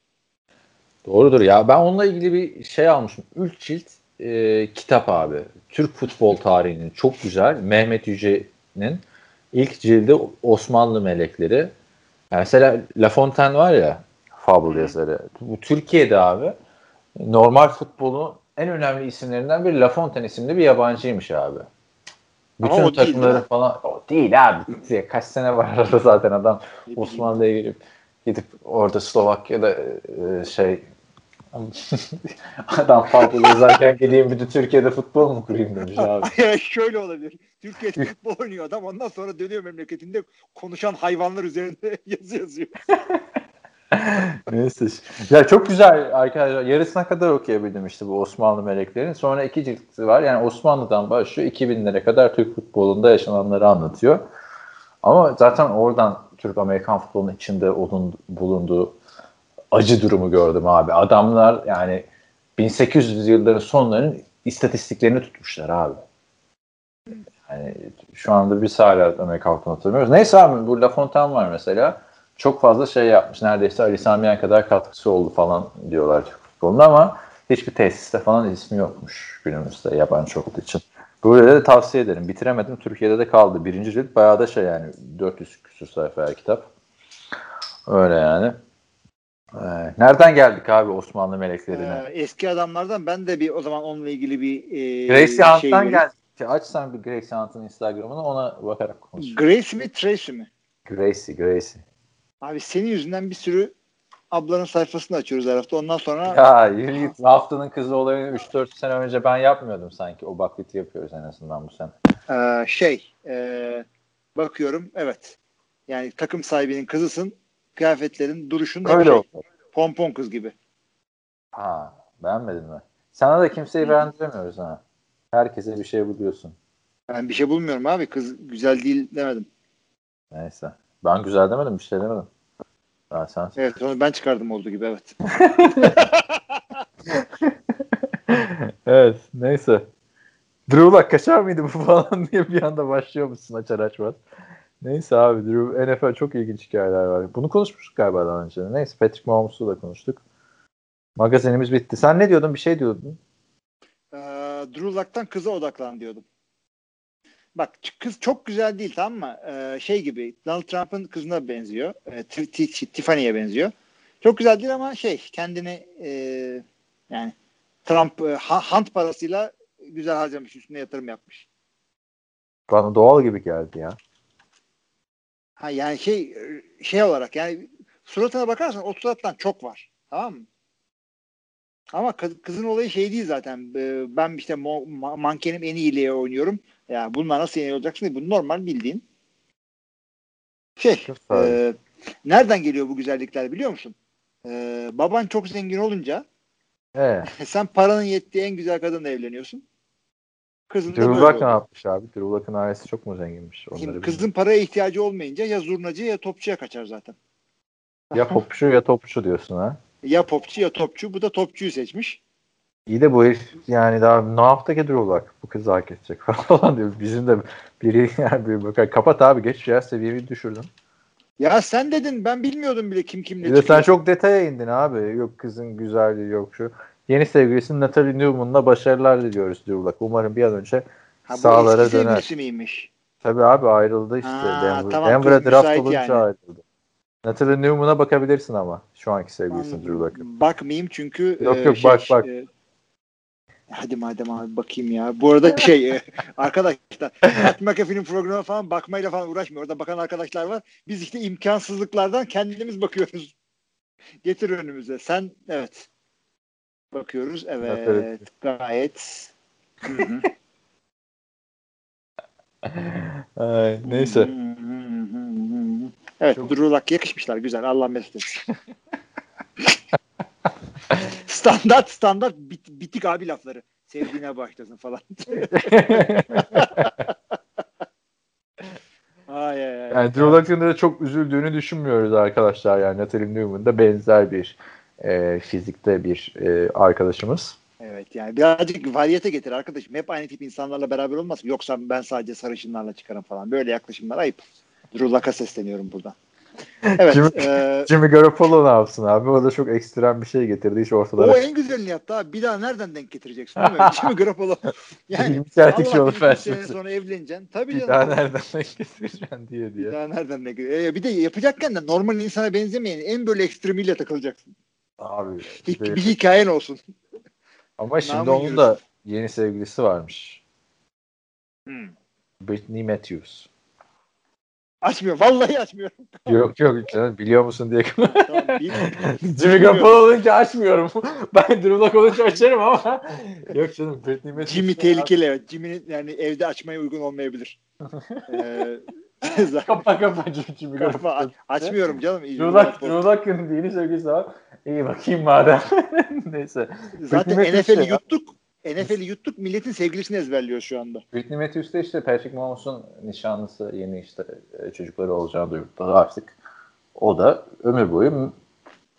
Doğrudur ya. Ben onunla ilgili bir şey almışım. Üç cilt e, kitap abi. Türk futbol tarihinin çok güzel. Mehmet Yüce'nin ilk cildi Osmanlı melekleri. Yani mesela La Fontaine var ya Fable yazarı. Bu Türkiye'de abi normal futbolun en önemli isimlerinden biri La Fontaine isimli bir yabancıymış abi. Ama Bütün o değil, takımları değil falan o değil abi. Kaç sene var arada zaten adam Osmanlı'ya gelip gidip orada Slovakya'da e, şey <laughs> adam Fable yazarken gideyim bir de Türkiye'de futbol mu kurayım demiş abi. <laughs> Ya şöyle olabilir. Türkiye'de futbol oynuyor adam ondan sonra dönüyor memleketinde konuşan hayvanlar üzerinde <laughs> yazı yazıyor. Neyse. Ya çok güzel arkadaşlar. Yarısına kadar okuyabildim işte bu Osmanlı meleklerin. Sonra iki cilti var. Yani Osmanlı'dan başlıyor. 2000'lere kadar Türk futbolunda yaşananları anlatıyor. Ama zaten oradan Türk Amerikan futbolunun içinde olun- bulunduğu acı durumu gördüm abi. Adamlar yani 1800 yılların sonlarının istatistiklerini tutmuşlar abi. Yani şu anda biz hala Amerikan futbolunu hatırlamıyoruz. Neyse abi bu La Fontaine var mesela. Çok fazla şey yapmış. Neredeyse Ali Sami Yen kadar katkısı oldu falan diyorlar Türk futboluna ama hiçbir tesiste falan ismi yokmuş günümüzde yabancı olduğu için. Böyle de tavsiye ederim. Bitiremedim. Türkiye'de de kaldı. Birinci cilt bayağı da şey yani 400 küsur sayfa kitap. Öyle yani. Ee, nereden geldik abi Osmanlı meleklerine? Ee, eski adamlardan ben de bir o zaman onunla ilgili bir e, Gracie şey Hunt'tan geldik. Aç sen bir Gracie Hunt'ın Instagram'ını ona bakarak konuş. Grace mi Tracy mi? Gracie, Gracie. Abi senin yüzünden bir sürü ablanın sayfasını açıyoruz her hafta. Ondan sonra Ya yürü git. Haftanın kızı olayını 3-4 sene önce ben yapmıyordum sanki. O bakliti yapıyoruz en azından bu sene. Ee, şey e, bakıyorum evet yani takım sahibinin kızısın kıyafetlerin duruşun Öyle şey, oldu. pompon kız gibi. Ha, beğenmedin mi? Sana da kimseyi beğendiremiyoruz ha. Herkese bir şey buluyorsun. Ben bir şey bulmuyorum abi kız güzel değil demedim. Neyse. Ben güzel demedim, bir şey demedim. Ben sen. Evet onu ben çıkardım olduğu gibi evet. <laughs> evet, neyse. Drew Luck kaçar mıydı bu <laughs> falan diye bir anda başlıyor musun açar açmaz. Neyse abi Drew NFL çok ilginç hikayeler var. Bunu konuşmuştuk galiba daha önce. Neyse Patrick Mahomes'u da konuştuk. Magazinimiz bitti. Sen ne diyordun? Bir şey diyordun. Ee, Drew Luck'tan kıza odaklan diyordum. Bak kız çok güzel değil tamam mı? Ee, şey gibi Donald Trump'ın kızına benziyor. Ee, Ti- Ti- Tiffany'ye benziyor. Çok güzel değil ama şey kendini e, yani Trump e, hunt parasıyla güzel harcamış. Üstüne yatırım yapmış. Bana doğal gibi geldi ya. Ha yani şey şey olarak yani suratına bakarsan o surattan çok var. Tamam mı? Ama kız- kızın olayı şey değil zaten. Ee, Ben işte mo- ma- mankenim en iyiliğe oynuyorum. Ya bunlar nasıl yeni olacaksın diye. Bu normal bildiğin. Şey, e, nereden geliyor bu güzellikler biliyor musun? Ee, baban çok zengin olunca Ee, <laughs> sen paranın yettiği en güzel kadınla evleniyorsun. Kızın Drew ne yapmış abi? Drew ailesi çok mu zenginmiş? Onları Şimdi bilmiyorum. kızın paraya ihtiyacı olmayınca ya zurnacı ya topçuya kaçar zaten. Ya <laughs> popçu ya topçu diyorsun ha. Ya popçu ya topçu. Bu da topçuyu seçmiş. İyi de bu herif yani daha ne ki Drew Luck? Bu kızı hak edecek <laughs> falan diyor. Bizim de biri yani bir bakar. Kapat abi geç ya seviyeyi düşürdün. Ya sen dedin ben bilmiyordum bile kim kimle Bir de sen çok detaya indin abi. Yok kızın güzelliği yok şu. Yeni sevgilisi Natalie Newman'la başarılar diliyoruz Drew. Umarım bir an önce ha, sahalara eski döner. sevgilisi miymiş? Tabii abi ayrıldı işte. Ha, Denver, tamam, Denver'a draft olunca yani. ayrıldı. Natalie Newman'a bakabilirsin ama. Şu anki sevgilisi Drew Luck'ın. Bakmayayım çünkü Yok, e, yok, bak, bak. e, hadi madem abi bakayım ya. Bu arada <laughs> şey e, arkadaşlar Pat McAfee'nin programı falan bakmayla falan uğraşmıyor. Orada bakan arkadaşlar var. Biz işte imkansızlıklardan kendimiz bakıyoruz. Getir önümüze. Sen evet. Bakıyoruz. Evet. Evet. Gayet. <laughs> Ay, neyse. Evet, Çok- Drew Luck yakışmışlar. Güzel. Allah mesut <laughs> etsin. standart standart bit, bitik abi lafları. Sevdiğine başlasın falan. <laughs> ay ay ay. Yani Drew Luck'ın da çok üzüldüğünü düşünmüyoruz arkadaşlar. Yani Natalie Newman da benzer bir e, fizikte bir e, arkadaşımız. Evet yani birazcık variyete getir arkadaşım. Hep aynı tip insanlarla beraber olmaz. Yoksa ben sadece sarışınlarla çıkarım falan. Böyle yaklaşımlar ayıp. Drew Luck'a sesleniyorum buradan. <laughs> Evet. Jimmy- e, <laughs> Jimmy Garoppolo ne yapsın abi? O da çok ekstrem bir şey getirdi. Hiç ortalara O en güzelini yaptı abi. Bir daha nereden denk getireceksin değil mi? <laughs> Jimmy Garoppolo. Yani bilir bir sene felsefesi. sonra evleneceksin. Tabii Bir canım. daha nereden denk getireceksin diye Bir diye. daha nereden denk ee, Bir de yapacakken de normal insana benzemeyen en böyle ekstremiyle takılacaksın. Abi. Bir, bir- bir hikayen olsun. Ama şimdi onun da yeni sevgilisi varmış. Hmm. Britney Matthews. Açmıyor. Vallahi açmıyorum. <laughs> yok yok canım biliyor musun diye. <laughs> Jimmy Garoppolo olunca açmıyorum. <laughs> ben Drew olunca açarım ama. yok canım Britney Matthews. Jimmy tehlikeli evet. Jimmy'nin yani evde açmaya uygun olmayabilir. ee, Kapa kapa Jimmy Garoppolo. açmıyorum canım. Drew Luck'ın yeni sevgilisi var. İyi bakayım madem. <laughs> Neyse. Zaten NFL'i ya. yuttuk. NFL'i yuttuk. Milletin sevgilisini ezberliyor şu anda. Britney Matthews da işte Patrick Mahomes'un nişanlısı yeni işte e, çocukları olacağını duyurdu artık. O da ömür boyu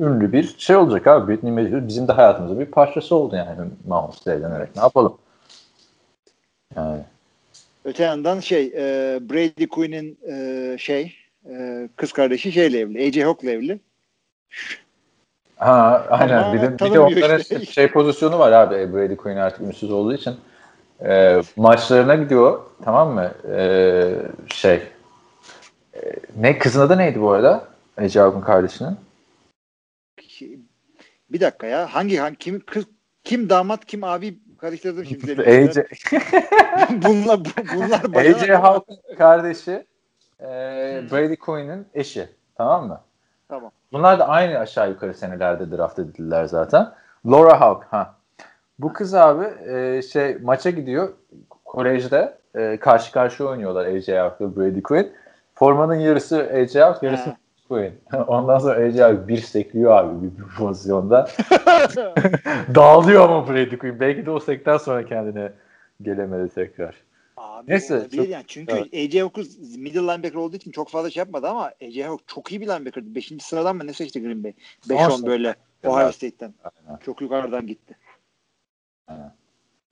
ünlü bir şey olacak abi. Britney Matthews bizim de hayatımızın bir parçası oldu yani Mahomes'la evlenerek. Ne yapalım? Yani Öte yandan şey e, Brady Quinn'in e, şey e, kız kardeşi şeyle evli. AJ Hawk'la evli. Ha aynen. Ama bir de, bir de onların işte. şey pozisyonu var abi. Brady Quinn artık ünsüz olduğu için. Ee, maçlarına gidiyor. Tamam mı? Ee, şey e, ne kızın adı neydi bu arada? Ece Avgun kardeşinin. Şey, Bir dakika ya. Hangi hangi kim kız kim damat kim abi karıştırdım şimdi. <laughs> AJ, <laughs> bunlar bu- bunlar AJ bayağı- Hawk'ın kardeşi e, Brady Quinn'in eşi. Tamam mı? Tamam. Bunlar da aynı aşağı yukarı senelerde draft edildiler zaten. Laura Hawk. Ha. Bu kız abi e, şey maça gidiyor. Kolejde e, karşı karşıya oynuyorlar AJ Hawk ve Brady Quinn. Formanın yarısı AJ Hawk, yarısı Ha. Quinn. <laughs> Ondan sonra AJ Hawk bir sekliyor abi bir, bir pozisyonda. <laughs> Dağılıyor ama Brady Quinn. Belki de o sekten sonra kendine gelemedi tekrar. Abi Neyse, olabilir çok- yani. Çünkü evet. AJ Hawkins middle linebacker olduğu için çok fazla şey yapmadı ama AJ Hawk çok iyi bir linebacker'dı. Beşinci sıradan mı ne seçti Green Bay? 5-10 Son böyle Evet. Ohio State'ten. Aynen. Çok yukarıdan gitti. Aynen.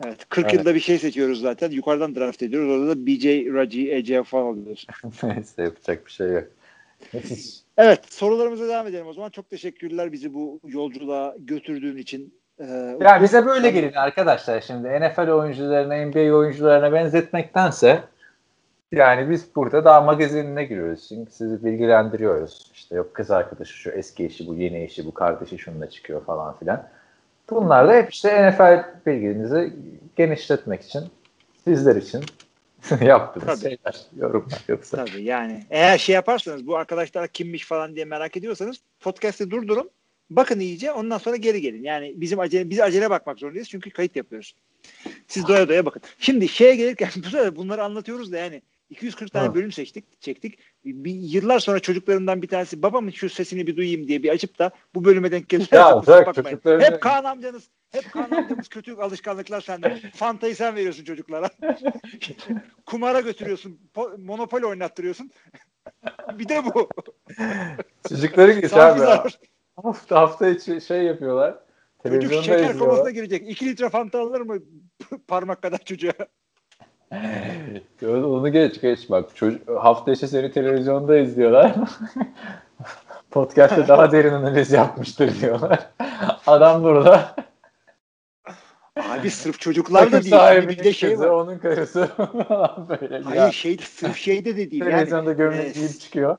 Evet. 40 Evet. yılda bir şey seçiyoruz zaten. Yukarıdan draft ediyoruz. Orada da BJ, Raji, AJ falan alıyoruz. <laughs> Neyse yapacak bir şey yok. Evet. Sorularımıza devam edelim o zaman. Çok teşekkürler bizi bu yolculuğa götürdüğün için. Ee, Ya bize böyle gelin arkadaşlar şimdi NFL oyuncularına, NBA oyuncularına benzetmektense yani biz burada daha magazinine giriyoruz. Çünkü sizi bilgilendiriyoruz. İşte yok kız arkadaşı şu eski eşi bu yeni eşi bu kardeşi şununla çıkıyor falan filan. Bunlar da hep işte NFL bilginizi genişletmek için sizler için <laughs> yaptığımız Tabii. şeyler, yorumlar yoksa. Tabii yani. Eğer şey yaparsanız bu arkadaşlar kimmiş falan diye merak ediyorsanız podcast'i durdurun. Bakın iyice ondan sonra geri gelin. Yani bizim acele, biz acele bakmak zorundayız çünkü kayıt yapıyoruz. Siz doya doya bakın. Şimdi şeye gelirken <laughs> bu sefer bunları anlatıyoruz da yani 240 tane Ha. bölüm seçtik, çektik. Bir, yıllar sonra çocuklarından bir tanesi babamın şu sesini bir duyayım diye bir açıp da bu bölüme denk gelirlerse Ya bakmayın. çocuklarını- Hep Kaan amcanız, hep Kaan amcamız kötü alışkanlıklar sende. Fantayı sen veriyorsun çocuklara. <laughs> Kumara götürüyorsun, po- monopoli oynattırıyorsun. <laughs> bir de bu. Çocukları Sana abi. Hafta hafta içi şey yapıyorlar. Çocuk şeker izliyorlar. komasına girecek. 2 litre fanta alır mı <laughs> parmak kadar çocuğa? Onu geç geç bak. Çocuk, hafta içi seni televizyonda izliyorlar. <laughs> Podcast'te daha derin analiz yapmıştır diyorlar. Adam burada. Abi sırf çocuklar da değil. Bir de şey kızı, var. onun karısı. <laughs> Böyle Hayır ya, şey sırf şeyde de değil. Yani televizyonda gömlek e, giyip çıkıyor.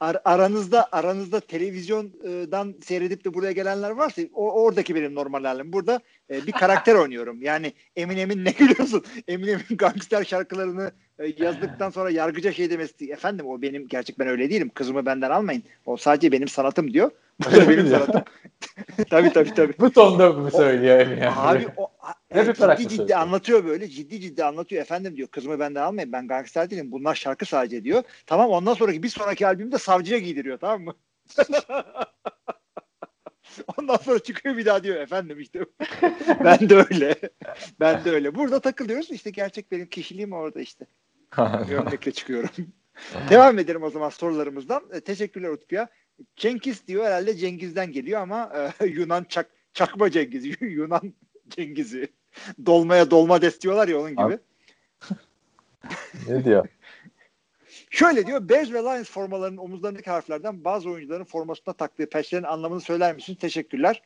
Ar- aranızda aranızda televizyondan seyredip de buraya gelenler varsa o oradaki benim normal halim. Burada e, bir karakter <laughs> oynuyorum. Yani Eminem'in ne gülüyorsun? <laughs> Eminem'in gangster şarkılarını e, yazdıktan sonra yargıca şey demesi. Efendim o benim gerçek ben öyle değilim. Kızımı benden almayın. O sadece benim sanatım diyor. Benim sanatım. <laughs> tabii tabii tabii. Bu tonda bunu söylüyor yani. Abi o Ne bir ciddi ciddi söylüyor. anlatıyor böyle. Ciddi ciddi anlatıyor. Efendim diyor kızımı benden almayın. Ben gangster değilim. Bunlar şarkı sadece diyor. Tamam ondan sonraki bir sonraki albümde savcıya giydiriyor tamam mı? <laughs> Ondan sonra çıkıyor bir daha diyor efendim işte <laughs> ben de öyle. Ben de öyle. Burada takılıyoruz işte gerçek benim kişiliğim orada işte. Gömlekle çıkıyorum. Devam edelim o zaman sorularımızdan. E, teşekkürler Utku'ya. Cengiz diyor herhalde Cengiz'den geliyor ama e, <laughs> Yunan çak, çakma Cengiz. <laughs> Yunan Cengiz'i. Dolmaya dolma des diyorlar ya onun gibi. Abi. ne diyor? <laughs> Şöyle diyor Bears ve Lions formalarının omuzlarındaki harflerden bazı oyuncuların formasında taktığı peşlerin anlamını söyler misin? Teşekkürler.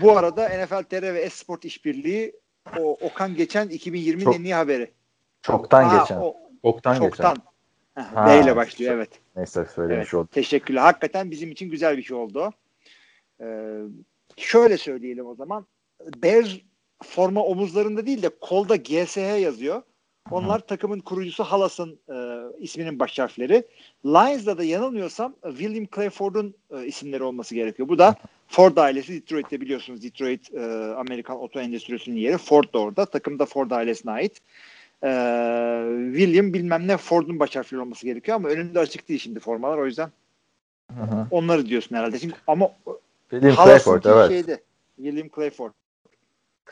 Bu arada NFL TR ve Esport işbirliği o Okan geçen 2020'nin Çok- en iyi haberi. Çoktan Aa, geçen. o, Oktan çoktan. geçen. Heh, Ha, B ile başlıyor çok- evet. Neyse söylemiş Evet, oldum. teşekkürler. Hakikaten bizim için güzel bir şey oldu. Ee, şöyle söyleyelim o zaman. Bears forma omuzlarında değil de kolda GSH yazıyor. Onlar takımın kurucusu Halas'ın e, isminin baş harfleri. Lions'da da yanılmıyorsam e, William Clayford'un e, isimleri olması gerekiyor. Bu da Ford ailesi Detroit'te biliyorsunuz. Detroit e, Amerikan oto endüstrisinin yeri. Ford da orada. Takım da Ford ailesine ait. E, William bilmem ne Ford'un baş harfleri olması gerekiyor ama önünde açık değil şimdi formalar o yüzden Hı hı. onları diyorsun herhalde. Şimdi, ama William Clayford evet. şeydi. William Clayford.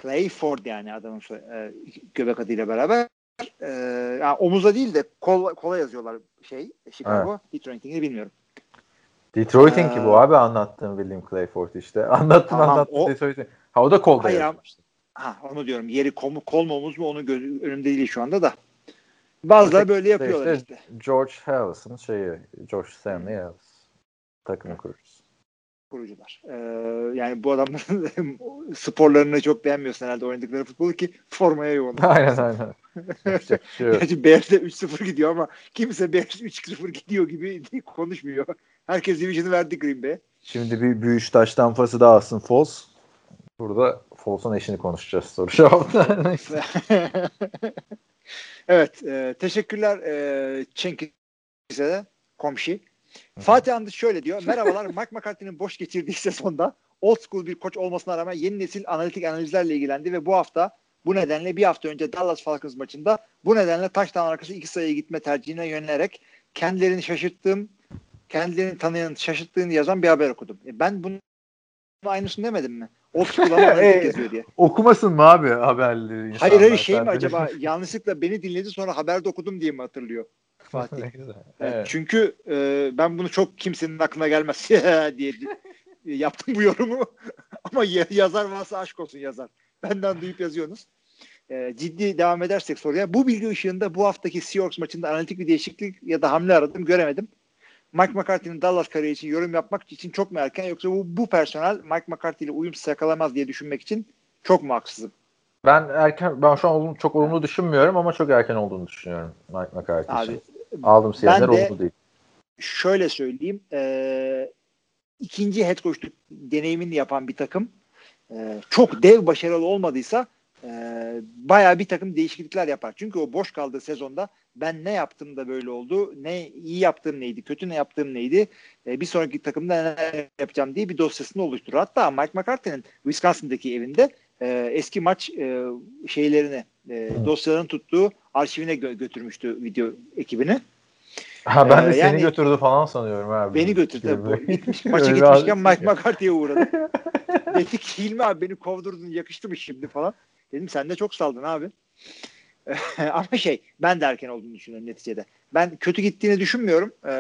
Clayford yani adamın e, göbek adıyla beraber. E, yani omuza değil de kol, kola yazıyorlar şey Chicago. Detroit'ini bilmiyorum. Detroit'inki Ee, bu abi anlattığın William Clayford işte. <laughs> Anlattın Tamam, anlattın o- Detroit'in. Ha o da kolda Hayır yazmıştı. Ha onu diyorum. Yeri kol mu, kol mu omuz mu onu gö- önümde değil şu anda da. Bazıları böyle yapıyorlar İşte işte. George Harris'ın şeyi. George Stanley Harris. Takım kurucusu. kurucular. Ee, yani bu adamların <laughs> sporlarını çok beğenmiyorsun herhalde oynadıkları futbolu ki formaya yoğun. <laughs> aynen aynen. Şey. Gerçi Bears'de 3-0 gidiyor ama kimse Bears 3-0 gidiyor gibi konuşmuyor. Herkes division'ı verdi Green Bay'e. Şimdi bir büyük taş tampası daha alsın Foles. Burada Foles'un eşini konuşacağız soru cevapta. <laughs> Neyse. <laughs> evet. E, teşekkürler e, Cengiz de komşu. Fatih Andız şöyle diyor. <laughs> Merhabalar Mike McCarthy'nin boş geçirdiği sezonda old school bir koç olmasına rağmen yeni nesil analitik analizlerle ilgilendi ve bu hafta bu nedenle bir hafta önce Dallas Falcons maçında bu nedenle taştan arkası iki sayıya gitme tercihine yönelerek kendilerini şaşırttığım kendilerini tanıyan şaşırttığını yazan bir haber okudum. E ben bunun aynısını demedim mi? Old school ama analitik yazıyor diye. Okumasın mı abi haberleri insanlar? Hayır hayır şey mi acaba <laughs> yanlışlıkla beni dinledi sonra haberde okudum diye mi hatırlıyor Fatih? <laughs> Evet. Çünkü e, ben bunu çok kimsenin aklına gelmez <laughs> diye yaptım bu yorumu. Ama ya- yazar varsa aşk olsun yazar. Benden duyup yazıyorsunuz. E, ciddi devam edersek soruya. Bu bilgi ışığında bu haftaki Seahawks maçında analitik bir değişiklik ya da hamle aradım göremedim. Mike McCarthy'nin Dallas kariyeri için yorum yapmak için çok mu erken yoksa bu, bu personel Mike McCarthy ile uyum yakalamaz diye düşünmek için çok mu haksızım? Ben erken ben şu an olum, çok olumlu düşünmüyorum ama çok erken olduğunu düşünüyorum Mike McCarthy Abi, için. Aldım de- olumlu değil. şöyle söyleyeyim. E, ikinci head coachluk deneyimini yapan bir takım e, çok dev başarılı olmadıysa e, bayağı bir takım değişiklikler yapar. Çünkü o boş kaldığı sezonda ben ne yaptım da böyle oldu, ne iyi yaptığım neydi, kötü ne yaptığım neydi, e, bir sonraki takımda neler yapacağım diye bir dosyasını oluşturur. Hatta Mike McCarthy'nin Wisconsin'daki evinde e, eski maç e, şeylerini, e, dosyalarını tuttuğu arşivine gö- götürmüştü video ekibini. Ha ben de Ee, seni yani- götürdü falan sanıyorum abi. Beni götürdü. Bu, gitmiş, <laughs> maça gitmişken. Mike <laughs> McCarthy'ye uğradı. Dedi ki Hilmi abi beni kovdurdun yakıştı mı şimdi falan. Dedim sen de çok saldın abi. <laughs> Ama şey ben de erken olduğunu düşünüyorum neticede. Ben kötü gittiğini düşünmüyorum. Ee,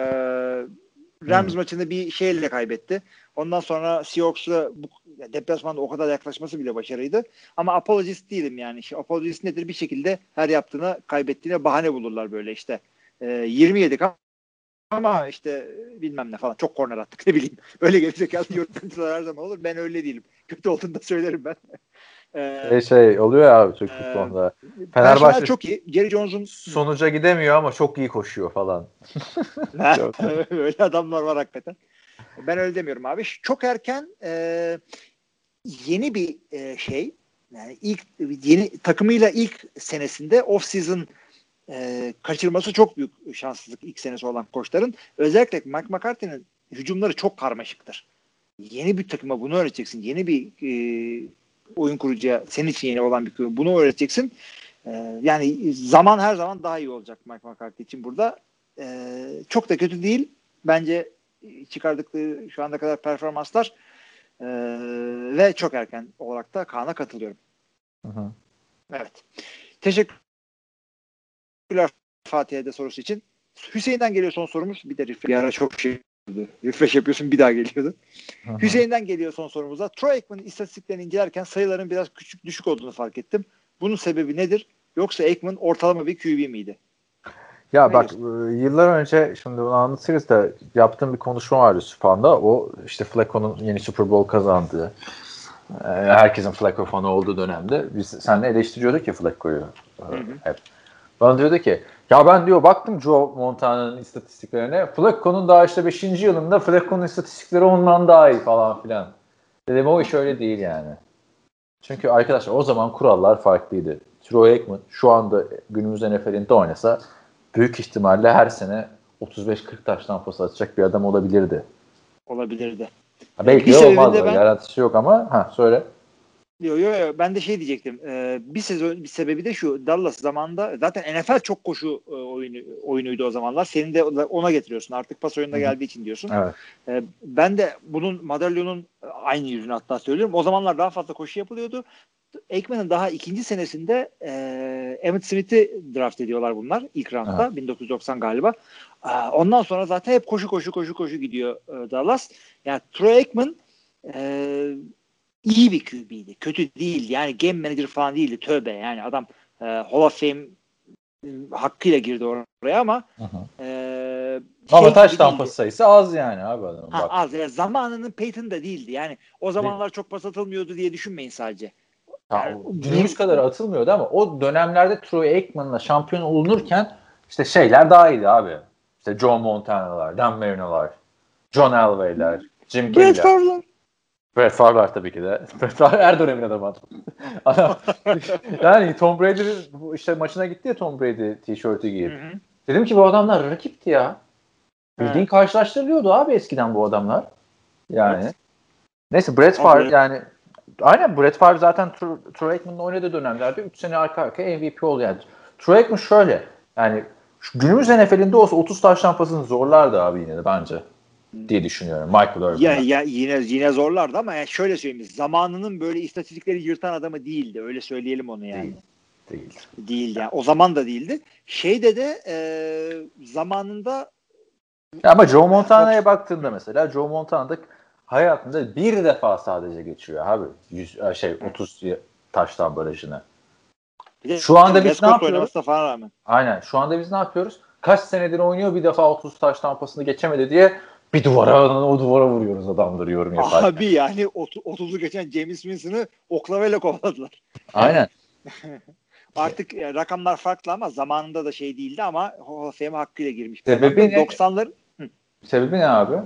Rams Hmm. maçında bir şeyle kaybetti. Ondan sonra Seahawks'la deplasmanda o kadar yaklaşması bile başarıydı. Ama apologist değilim yani. İşte apologist nedir? Bir şekilde her yaptığına kaybettiğine bahane bulurlar böyle işte. Ee, 20 yedik ama işte bilmem ne falan çok korner attık ne bileyim. <laughs> Öyle gerizekalı yorumcular her zaman olur. Ben öyle değilim. Kötü olduğunu da söylerim ben. Ee, Şey, şey oluyor ya abi Türk Ee, futbolunda. personel Fenerbahçe çok iyi. Jerry Jones'un sonuca gidemiyor ama çok iyi koşuyor falan. <laughs> <laughs> öyle adamlar var hakikaten. Ben öyle demiyorum abi. Çok erken e, yeni bir e, şey yani ilk yeni takımıyla ilk senesinde off season e, kaçırması çok büyük şanssızlık ilk senesi olan koçların. Özellikle Mike McCarthy'nin hücumları çok karmaşıktır. Yeni bir takıma bunu öğreteceksin. Yeni bir e, oyun kurucuya senin için yeni olan bir kurum. Bunu öğreteceksin. E, yani zaman her zaman daha iyi olacak Mike McCarthy için burada. E, çok da kötü değil. Bence çıkardıkları şu anda kadar performanslar e, ve çok erken olarak da Kaan'a katılıyorum. Hı hı. Evet. Teşekkürler Fatih'e de sorusu için. Hüseyin'den geliyor son sorumuz. Bir de. Bir ara çok şey. Refresh yapıyorsun bir daha geliyordu. Hı. Hüseyin'den geliyor son sorumuza. Troy Aikman'ın istatistiklerini incelerken sayıların biraz küçük düşük olduğunu fark ettim. Bunun sebebi nedir? Yoksa Aikman ortalama bir QB miydi? Ya Ne bak e, yıllar önce şimdi bunu anlatırız da yaptığım bir konuşma vardı Süphan'da. O işte Flacco'nun yeni Super Bowl kazandığı e, herkesin Flacco fanı olduğu dönemde biz seninle eleştiriyorduk ya Flacco'yu e, hep. Bana diyordu ki ya ben diyor baktım Joe Montana'nın istatistiklerine Flacco'nun daha işte 5. yılında Flacco'nun istatistikleri ondan daha iyi falan filan. Dedim o iş öyle değil yani. Çünkü arkadaşlar o zaman kurallar farklıydı. Troy Aikman şu anda günümüz NFL'inde oynasa büyük ihtimalle her sene 35-40 taştan pas atacak bir adam olabilirdi. Olabilirdi. Ha, belki Bir de olmaz. ben- Garantisi yok ama ha söyle. Yo, yo, yo, ben de şey diyecektim. Ee, bir sezon bir sebebi de şu. Dallas zamanında zaten NFL çok koşu e, oyunu oyunuydu o zamanlar. Senin de ona getiriyorsun. Artık pas oyununa geldiği için diyorsun. Evet. Ee, ben de bunun madalyonun aynı yüzünü hatta söylüyorum. O zamanlar daha fazla koşu yapılıyordu. Aikman'ın daha ikinci senesinde e, Emmitt Smith'i draft ediyorlar bunlar ilk roundda 1990 galiba. Aa, Ondan sonra zaten hep koşu koşu koşu koşu gidiyor e, Dallas. Yani Troy Aikman e, iyi bir QB'ydi. Kötü değil. Yani game manager falan değildi. Tövbe yani adam e, Hall of Fame e, hakkıyla girdi oraya ama e, Ama şey taş tampası sayısı az yani abi adamın. Ha, Bak. az. Yani zamanının Peyton da değildi. Yani o zamanlar çok pas atılmıyordu diye düşünmeyin sadece. Yani- günümüz kadar atılmıyordu ama o dönemlerde Troy Aikman'la şampiyon olunurken işte şeyler daha iyiydi abi. İşte Joe Montana'lar, Dan Marino'lar, John Elway'ler, Jim Brett. Favre. Tabii ki de. <laughs> Brett Favre her dönemin adamı adam. <laughs> yani Tom Brady'nin bu işte maçına gitti ya Tom Brady tişörtü Hı giyip. hı. Dedim ki bu adamlar rakipti ya. Bildiğin Evet. karşılaştırılıyordu abi eskiden bu adamlar. Yani. Evet. Neyse Brett Favre yani aynen Brett Favre zaten Tr- Troy Aikman'ın oynadığı dönemlerde 3 sene arka arkaya MVP oldu yani. Troy Aikman şöyle yani günümüz NFL'inde olsa 30 taş tampasını zorlardı abi yine de bence diye düşünüyorum. Michael Irvin'den. Ya, ya yine yine zorlardı ama yani şöyle söyleyeyim zamanının böyle istatistikleri yırtan adamı değildi. Öyle söyleyelim onu yani. Değil. Değil. Değildi yani. O zaman da değildi. Şeyde de e, zamanında Ya ama Joe Montana'ya baktığında mesela Joe Montana da hayatında bir defa sadece geçiyor abi. 100, şey 30 taştan barajını. de Şu anda biz ne yapıyoruz? Aynen. Şu anda biz ne yapıyoruz? Kaç senedir oynuyor bir defa 30 taş tampasını geçemedi diye bir duvara o duvara vuruyoruz adamları yorum yaparken. Abi yani 30'u geçen James Winston'ı oklavayla kovaladılar. Aynen. <laughs> Artık e, rakamlar farklı ama zamanında da şey değildi ama Hall of Fame hakkıyla girmiş. Sebebi ne? 90'lar Sebebi ne abi?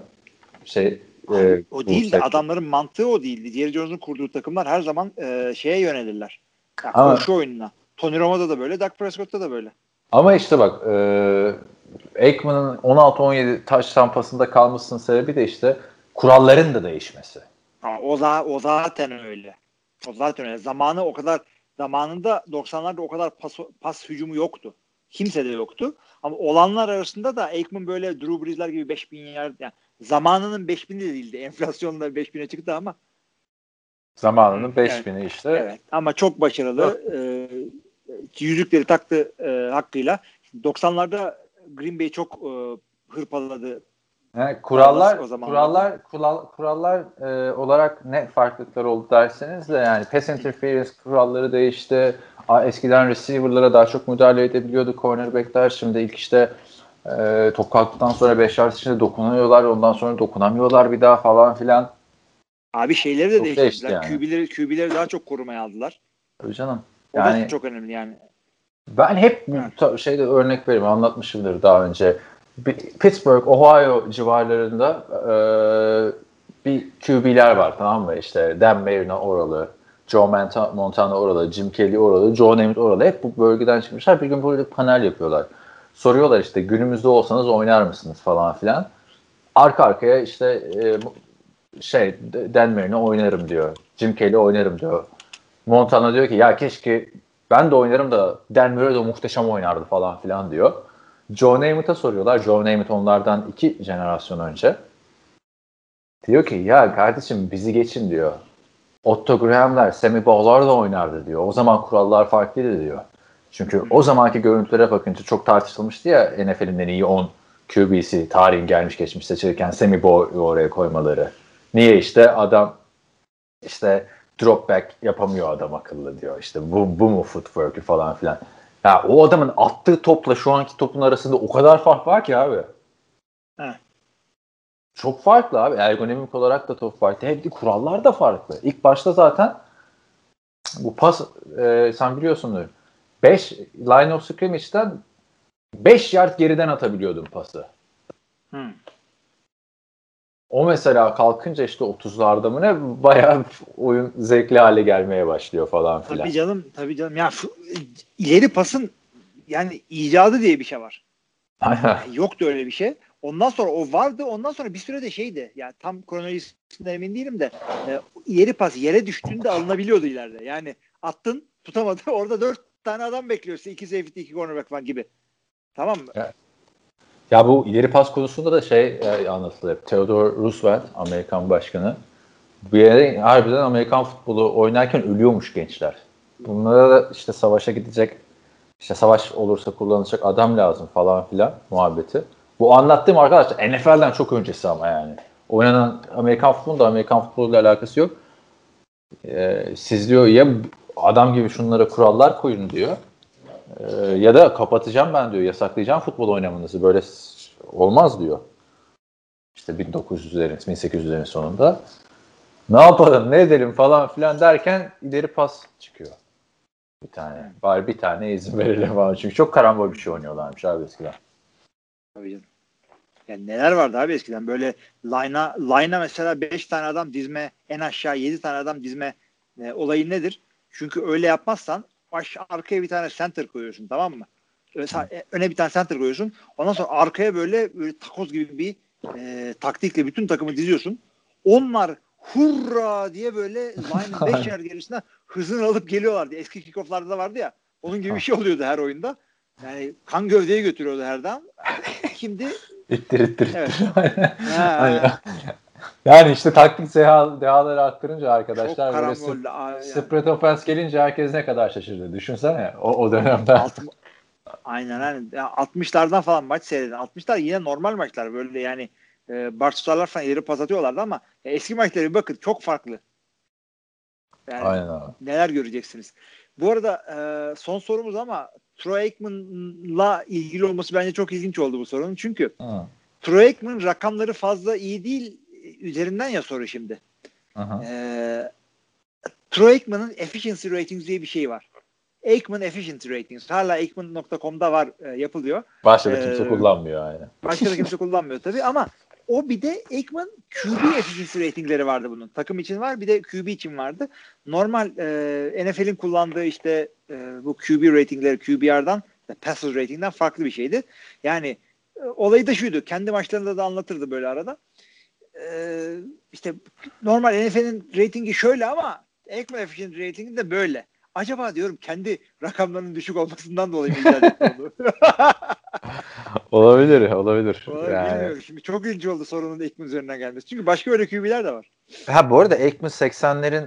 Şey e, o değildi. sektör- Adamların mantığı o değildi. Jerry Jones'un kurduğu takımlar her zaman e, şeye yönelirler. Yani Ama- koşu oyununa. Tony Romo'da da böyle, Dak Prescott'ta da böyle. Ama işte bak e, Aikman'ın 16-17 taş tampasında kalmasının sebebi de işte kuralların da değişmesi. Ha, o, za- o zaten öyle. O zaten öyle. Zamanı o kadar zamanında 90'larda o kadar pas, pas hücumu yoktu. Kimse de yoktu. Ama olanlar arasında da Aikman böyle Drew Brees'ler gibi 5000 yard yani zamanının 5000'i de değildi. <laughs> Enflasyonla 5000'e çıktı ama Zamanının 5000'i işte. evet. Ama çok başarılı. E, yüzükleri taktı e, hakkıyla. 90'larda Green Bay çok e, hırpaladı. Yani kurallar O zamanlar. kurallar kural, kurallar e, olarak ne farklılıklar oldu derseniz de yani pass interference kuralları değişti. Eskiden receiver'lara daha çok müdahale edebiliyordu cornerback'ler. Şimdi ilk işte e, top kalktıktan sonra 5 yard içinde dokunuyorlar. Ondan sonra dokunamıyorlar bir daha falan filan. Abi şeyleri de Çok değiştirdiler. değişti yani. QB'leri, QB'leri daha çok korumaya aldılar. Tabii canım. O Yani da çok önemli yani. Ben hep şeyde örnek vereyim anlatmışımdır daha önce. Pittsburgh, Ohio civarlarında e, bir QB'ler var tamam mı? İşte Dan Marino oralı, Joe Monta- Montana oralı, Jim Kelly oralı, Joe Namath oralı. Hep bu bölgeden çıkmışlar. Bir gün böyle panel yapıyorlar. Soruyorlar işte günümüzde olsanız oynar mısınız falan filan. Arka arkaya işte e, şey Dan Marino oynarım diyor. Jim Kelly oynarım diyor. Montana diyor ki ya keşke ben de oynarım da Dan Marino da muhteşem oynardı falan filan diyor. Joe Namath'a soruyorlar. Joe Namath onlardan iki jenerasyon önce. Diyor ki ya kardeşim bizi geçin diyor. Otto Graham'ler, Sammy Bowler da oynardı diyor. O zaman kurallar farklıydı diyor. Çünkü o zamanki görüntülere bakınca çok tartışılmıştı ya NFL'in en iyi 10 QB'si tarihin gelmiş geçmiş seçilirken Sammy Bowler'ı oraya koymaları. Niye işte adam işte drop back yapamıyor adam akıllı diyor. İşte bu, bu mu footwork'ü falan filan. Ya o adamın attığı topla şu anki topun arasında o kadar fark var ki abi. He. Çok farklı abi. Ergonomik olarak da çok farklı. Hep kurallar da farklı. İlk başta zaten bu pas e, sen biliyorsundur. 5 line of scrimmage'den 5 yard geriden atabiliyordun pası. Hı. O mesela kalkınca işte 30'larda mı ne bayağı oyun zevkli hale gelmeye başlıyor falan filan. Tabii canım, tabii canım. Ya şu, ileri pasın yani icadı diye bir şey var. Yani yoktu öyle bir şey. Ondan sonra o vardı. Ondan sonra bir süre de şeydi. Yani tam kronolojisinden emin değilim de e, ileri pas yere düştüğünde alınabiliyordu ileride. Yani attın tutamadı. <laughs> Orada dört tane adam bekliyorsun. iki safety, iki cornerback falan gibi. Tamam mı? Ya bu ileri pas konusunda da şey e, anlatılır. Theodore Roosevelt, Amerikan başkanı. Bir yere harbiden Amerikan futbolu oynarken ölüyormuş gençler. Bunlara da işte savaşa gidecek, işte savaş olursa kullanılacak adam lazım falan filan muhabbeti. Bu anlattığım arkadaşlar NFL'den çok öncesi ama yani. Oynanan Amerikan futbolu da Amerikan futboluyla alakası yok. Ee, siz diyor ya adam gibi şunlara kurallar koyun diyor. Ee, ya da kapatacağım ben diyor, yasaklayacağım futbol oynamanızı. Böyle olmaz diyor. İşte 1900'lerin, 1800'lerin sonunda. Ne yapalım, ne edelim falan filan derken ileri pas çıkıyor. Bir tane. Bari bir tane izin <laughs> verelim falan. Çünkü çok karambol bir şey oynuyorlarmış abi eskiden. Tabii. Yani neler vardı abi eskiden böyle line'a line'a mesela 5 tane adam dizme en aşağı 7 tane adam dizme e, olayı nedir? Çünkü öyle yapmazsan baş arkaya bir tane center koyuyorsun tamam mı? Mesela e, öne bir tane center koyuyorsun. Ondan sonra arkaya böyle, böyle takoz gibi bir e, taktikle bütün takımı diziyorsun. Onlar hurra diye böyle line'ın <laughs> 5 yer gerisine hızını alıp geliyorlardı. Eski kickoff'larda da vardı ya. Onun gibi bir şey oluyordu her oyunda. Yani kan gövdeyi götürüyordu her down. <laughs> Şimdi İttir ittir. Evet. <laughs> Aynen. Aynen. Yani işte taktik deha, dehaları arttırınca çok arkadaşlar böyle karambollü. Aa, yani. spread offense gelince herkes ne kadar şaşırdı. Düşünsene o, o dönemde. Alt, aynen aynen. Ya 60'lardan falan maç seyredin. 60'lar yine normal maçlar böyle yani e, Barçlarlar falan ileri pas atıyorlardı ama ya eski maçlara bir bakın çok farklı. Yani Aynen abi. neler göreceksiniz. Bu arada e, son sorumuz ama Troy Aikman'la ilgili olması bence çok ilginç oldu bu sorunun. Çünkü Hı. Troy Aikman rakamları fazla iyi değil üzerinden ya soru şimdi. Hı. Ee, Troy Aikman'ın efficiency ratings diye bir şey var. Aikman efficiency ratings. Hala Aikman.com'da var e, yapılıyor. Başka da kimse Ee, kullanmıyor aynen. Başka da kimse <laughs> kullanmıyor tabii ama o bir de Aikman QB efficiency ratingleri vardı bunun. Takım için var bir de QB için vardı. Normal e, NFL'in kullandığı işte e, bu QB ratingleri QBR'dan passer rating'den farklı bir şeydi. Yani e, olayı da şuydu. Kendi maçlarında da anlatırdı böyle arada. E, işte normal NFL'in ratingi şöyle ama Aikman efficiency ratingi de böyle. Acaba diyorum kendi rakamlarının düşük olmasından dolayı? <laughs> <laughs> Olabilir, olabilir. Vallahi Yani- Bilmiyorum. Şimdi çok ilginç oldu sorunun Ekman üzerinden gelmesi. Çünkü başka öyle QB'ler de var. Ha bu arada Aikman 80'lerin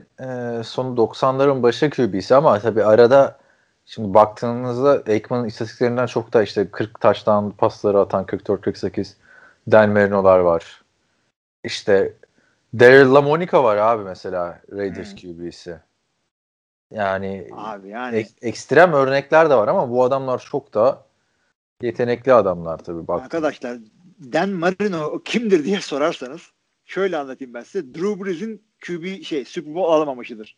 e, sonu 90'ların başı QB'si ama tabii arada şimdi baktığınızda Aikman'ın istatistiklerinden çok da işte 40 taştan pasları atan 44-48 Dan Marino'lar var. İşte Daryl LaMonica var abi mesela Raiders Hmm. QB'si. Yani Abi yani ek- ekstrem örnekler de var ama bu adamlar çok da yetenekli adamlar tabii bak. arkadaşlar Dan Marino kimdir diye sorarsanız şöyle anlatayım ben size. Drew Brees'in QB şey Super Bowl alamamışıdır.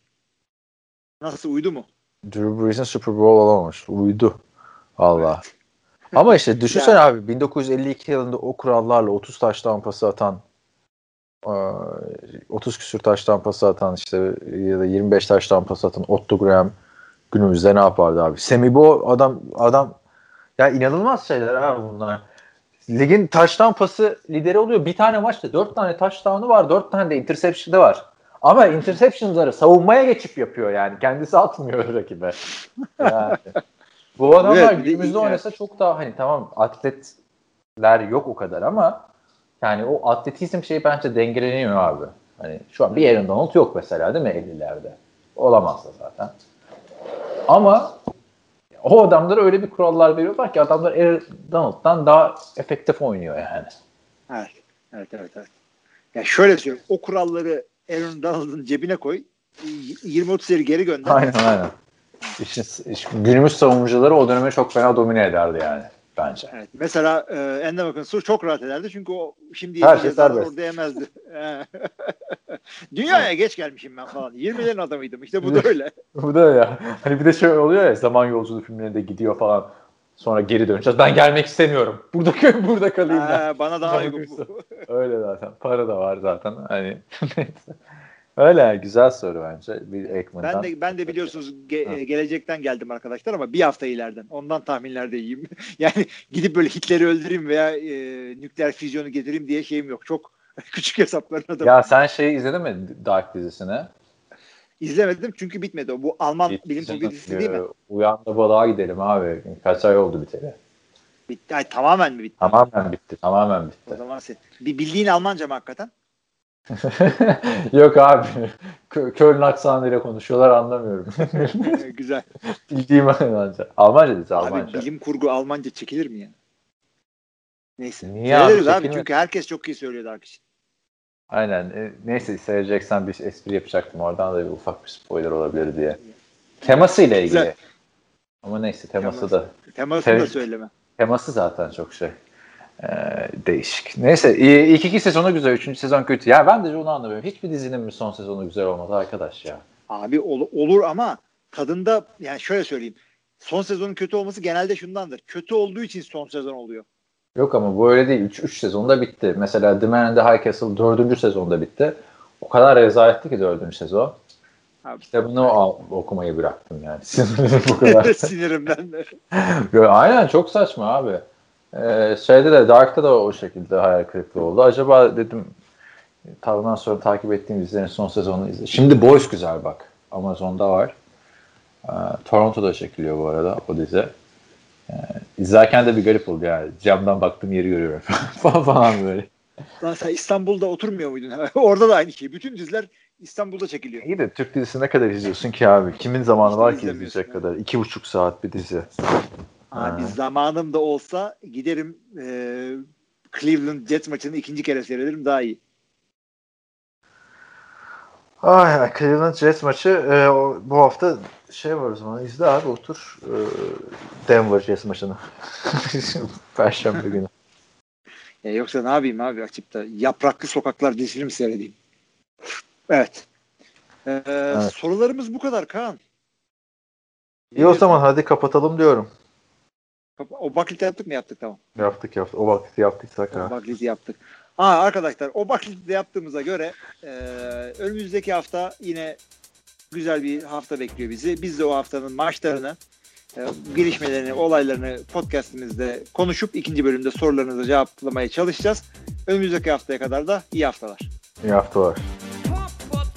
Nasıl uydu mu? Drew Brees'in Super Bowl alamamış. Uydu. Allah. Ama işte <laughs> düşünsene Yani- abi 1952 yılında o kurallarla 30 taş tampası atan 30 küsür taş tampası atan işte ya da 25 taş tampası atan Otto Graham günümüzde ne yapardı abi? Semi Bo adam adam ya inanılmaz şeyler abi bunlar. Ligin taştan pası lideri oluyor. Bir tane maçta dört tane taştanı var. Dört tane de interception'ı var. Ama interception'ları savunmaya geçip yapıyor yani. Kendisi atmıyor <laughs> rakibe. Yani. Bu adamlar Evet, günümüzde oynasa çok daha hani tamam atletler yok o kadar ama yani o atletizm şeyi bence dengeleniyor abi. Hani şu an bir Aaron Donald yok mesela değil mi 50'lerde? Olamaz da zaten. Ama o adamlara öyle bir kurallar veriyorlar ki adamlar Aaron Donald'dan daha efektif oynuyor yani. Evet. Evet evet evet. Ya şöyle söyleyeyim. O kuralları Aaron Donald'ın cebine koy. 20-30 yeri geri gönder. Aynen aynen. İşin, iş- günümüz savunucuları o döneme çok fena domine ederdi yani bence. Evet. Mesela e, Endem Akınsur çok rahat ederdi çünkü o şimdi Her şey serbest. orada yemezdi. <laughs> <laughs> Dünyaya geç gelmişim ben falan. 20'lerin adamıydım. İşte bu da öyle. <laughs> Bu da ya. Hani bir de şöyle oluyor ya zaman yolculuğu filmlerinde gidiyor falan. Sonra geri döneceğiz. Ben gelmek istemiyorum. Burada burada kalayım ya. Ha, bana daha uygun bu. Öyle zaten. Para da var zaten. Hani neyse. Öyle güzel soru bence. Bir Ekman'dan. Ben de ben de biliyorsunuz ge- gelecekten geldim arkadaşlar ama bir hafta ileriden. Ondan tahminlerde iyiyim. <laughs> yani gidip böyle Hitler'i öldüreyim veya e, nükleer füzyonu getireyim diye şeyim yok. Çok <laughs> küçük hesapların adamı. Ya sen şeyi izledin mi Dark dizisini? İzlemedim çünkü bitmedi o. Bu Alman bilim kurgu dizisi değil mi? Uyan da balığa gidelim abi. Kaç ay oldu biteli? Bitti. Ay, tamamen mi bitti? Tamamen bitti. Tamamen O bitti. zaman sen, bir bildiğin Almanca mı hakikaten? <laughs> Yok abi. Kö- Köln aksanıyla konuşuyorlar anlamıyorum. <laughs> Güzel. Bildiğim Almanca. Almanca Abi Almanca. bilim kurgu Almanca çekilir mi ya? Neyse. Niye abi? Söyleriz abi, çünkü herkes çok iyi söylüyor Dark için. Aynen. E, neyse seyredeceksen bir espri yapacaktım. Oradan da bir ufak bir spoiler olabilir diye. Teması ile ilgili. Güzel. Ama neyse teması Teması. da. Temasını da Evet. söyleme. Teması zaten çok şey. Ee, değişik. Neyse ilk iki sezonu güzel. Üçüncü sezon kötü. Ya ben de onu anlamıyorum. Hiçbir dizinin mi son sezonu güzel olmadı arkadaş ya. Abi ol- olur ama tadında yani şöyle söyleyeyim. Son sezonun kötü olması genelde şundandır. Kötü olduğu için son sezon oluyor. Yok ama bu öyle değil. 3 üç sezonda bitti. Mesela The Man in the High Castle 4. sezonda bitti. O kadar rezaletti ki 4. sezon. Abi. Kitabını al- okumayı bıraktım yani. Sinirim <laughs> bu kadar. <laughs> Sinirimden de. Aynen çok saçma abi. Ee, şeyde de Dark'ta da o şekilde hayal kırıklığı oldu. Acaba dedim Tavından sonra takip ettiğim dizilerin son sezonunu izle. Şimdi Boys güzel bak. Amazon'da var. Ee, Toronto'da çekiliyor bu arada o dizi. Ee, izlerken de bir garip oldu yani. Camdan baktığım yeri görüyorum <laughs> falan böyle. Lan sen İstanbul'da oturmuyor muydun? <laughs> Orada da aynı şey. Bütün diziler İstanbul'da çekiliyor. İyi de Türk dizisi ne kadar izliyorsun ki abi? Kimin zamanı Hiç var ki izleyecek ya. kadar? İki buçuk saat bir dizi. Abi Ha. zamanım da olsa giderim e, Cleveland Jets maçını ikinci kere seyrederim daha iyi. Ay Cleveland Jets maçı e, o- bu hafta şey var o zaman izle abi otur e, Denver Jets maçını. <laughs> Perşembe günü. Ya yoksa ne yapayım abi açıp da yapraklı sokaklar dizisini mi seyredeyim? Evet. Ee, Sorularımız bu kadar Kaan. İyi o zaman hadi kapatalım diyorum. O bakliti yaptık mı yaptık tamam. Yaptık yaptık. O vakti yaptıysak O ha. bakliti yaptık. Aa arkadaşlar o bakliti de yaptığımıza göre e, önümüzdeki hafta yine güzel bir hafta bekliyor bizi. Biz de o haftanın maçlarını, e, gelişmelerini, olaylarını podcastimizde konuşup ikinci bölümde sorularınızı cevaplamaya çalışacağız. Önümüzdeki haftaya kadar da iyi haftalar. İyi haftalar.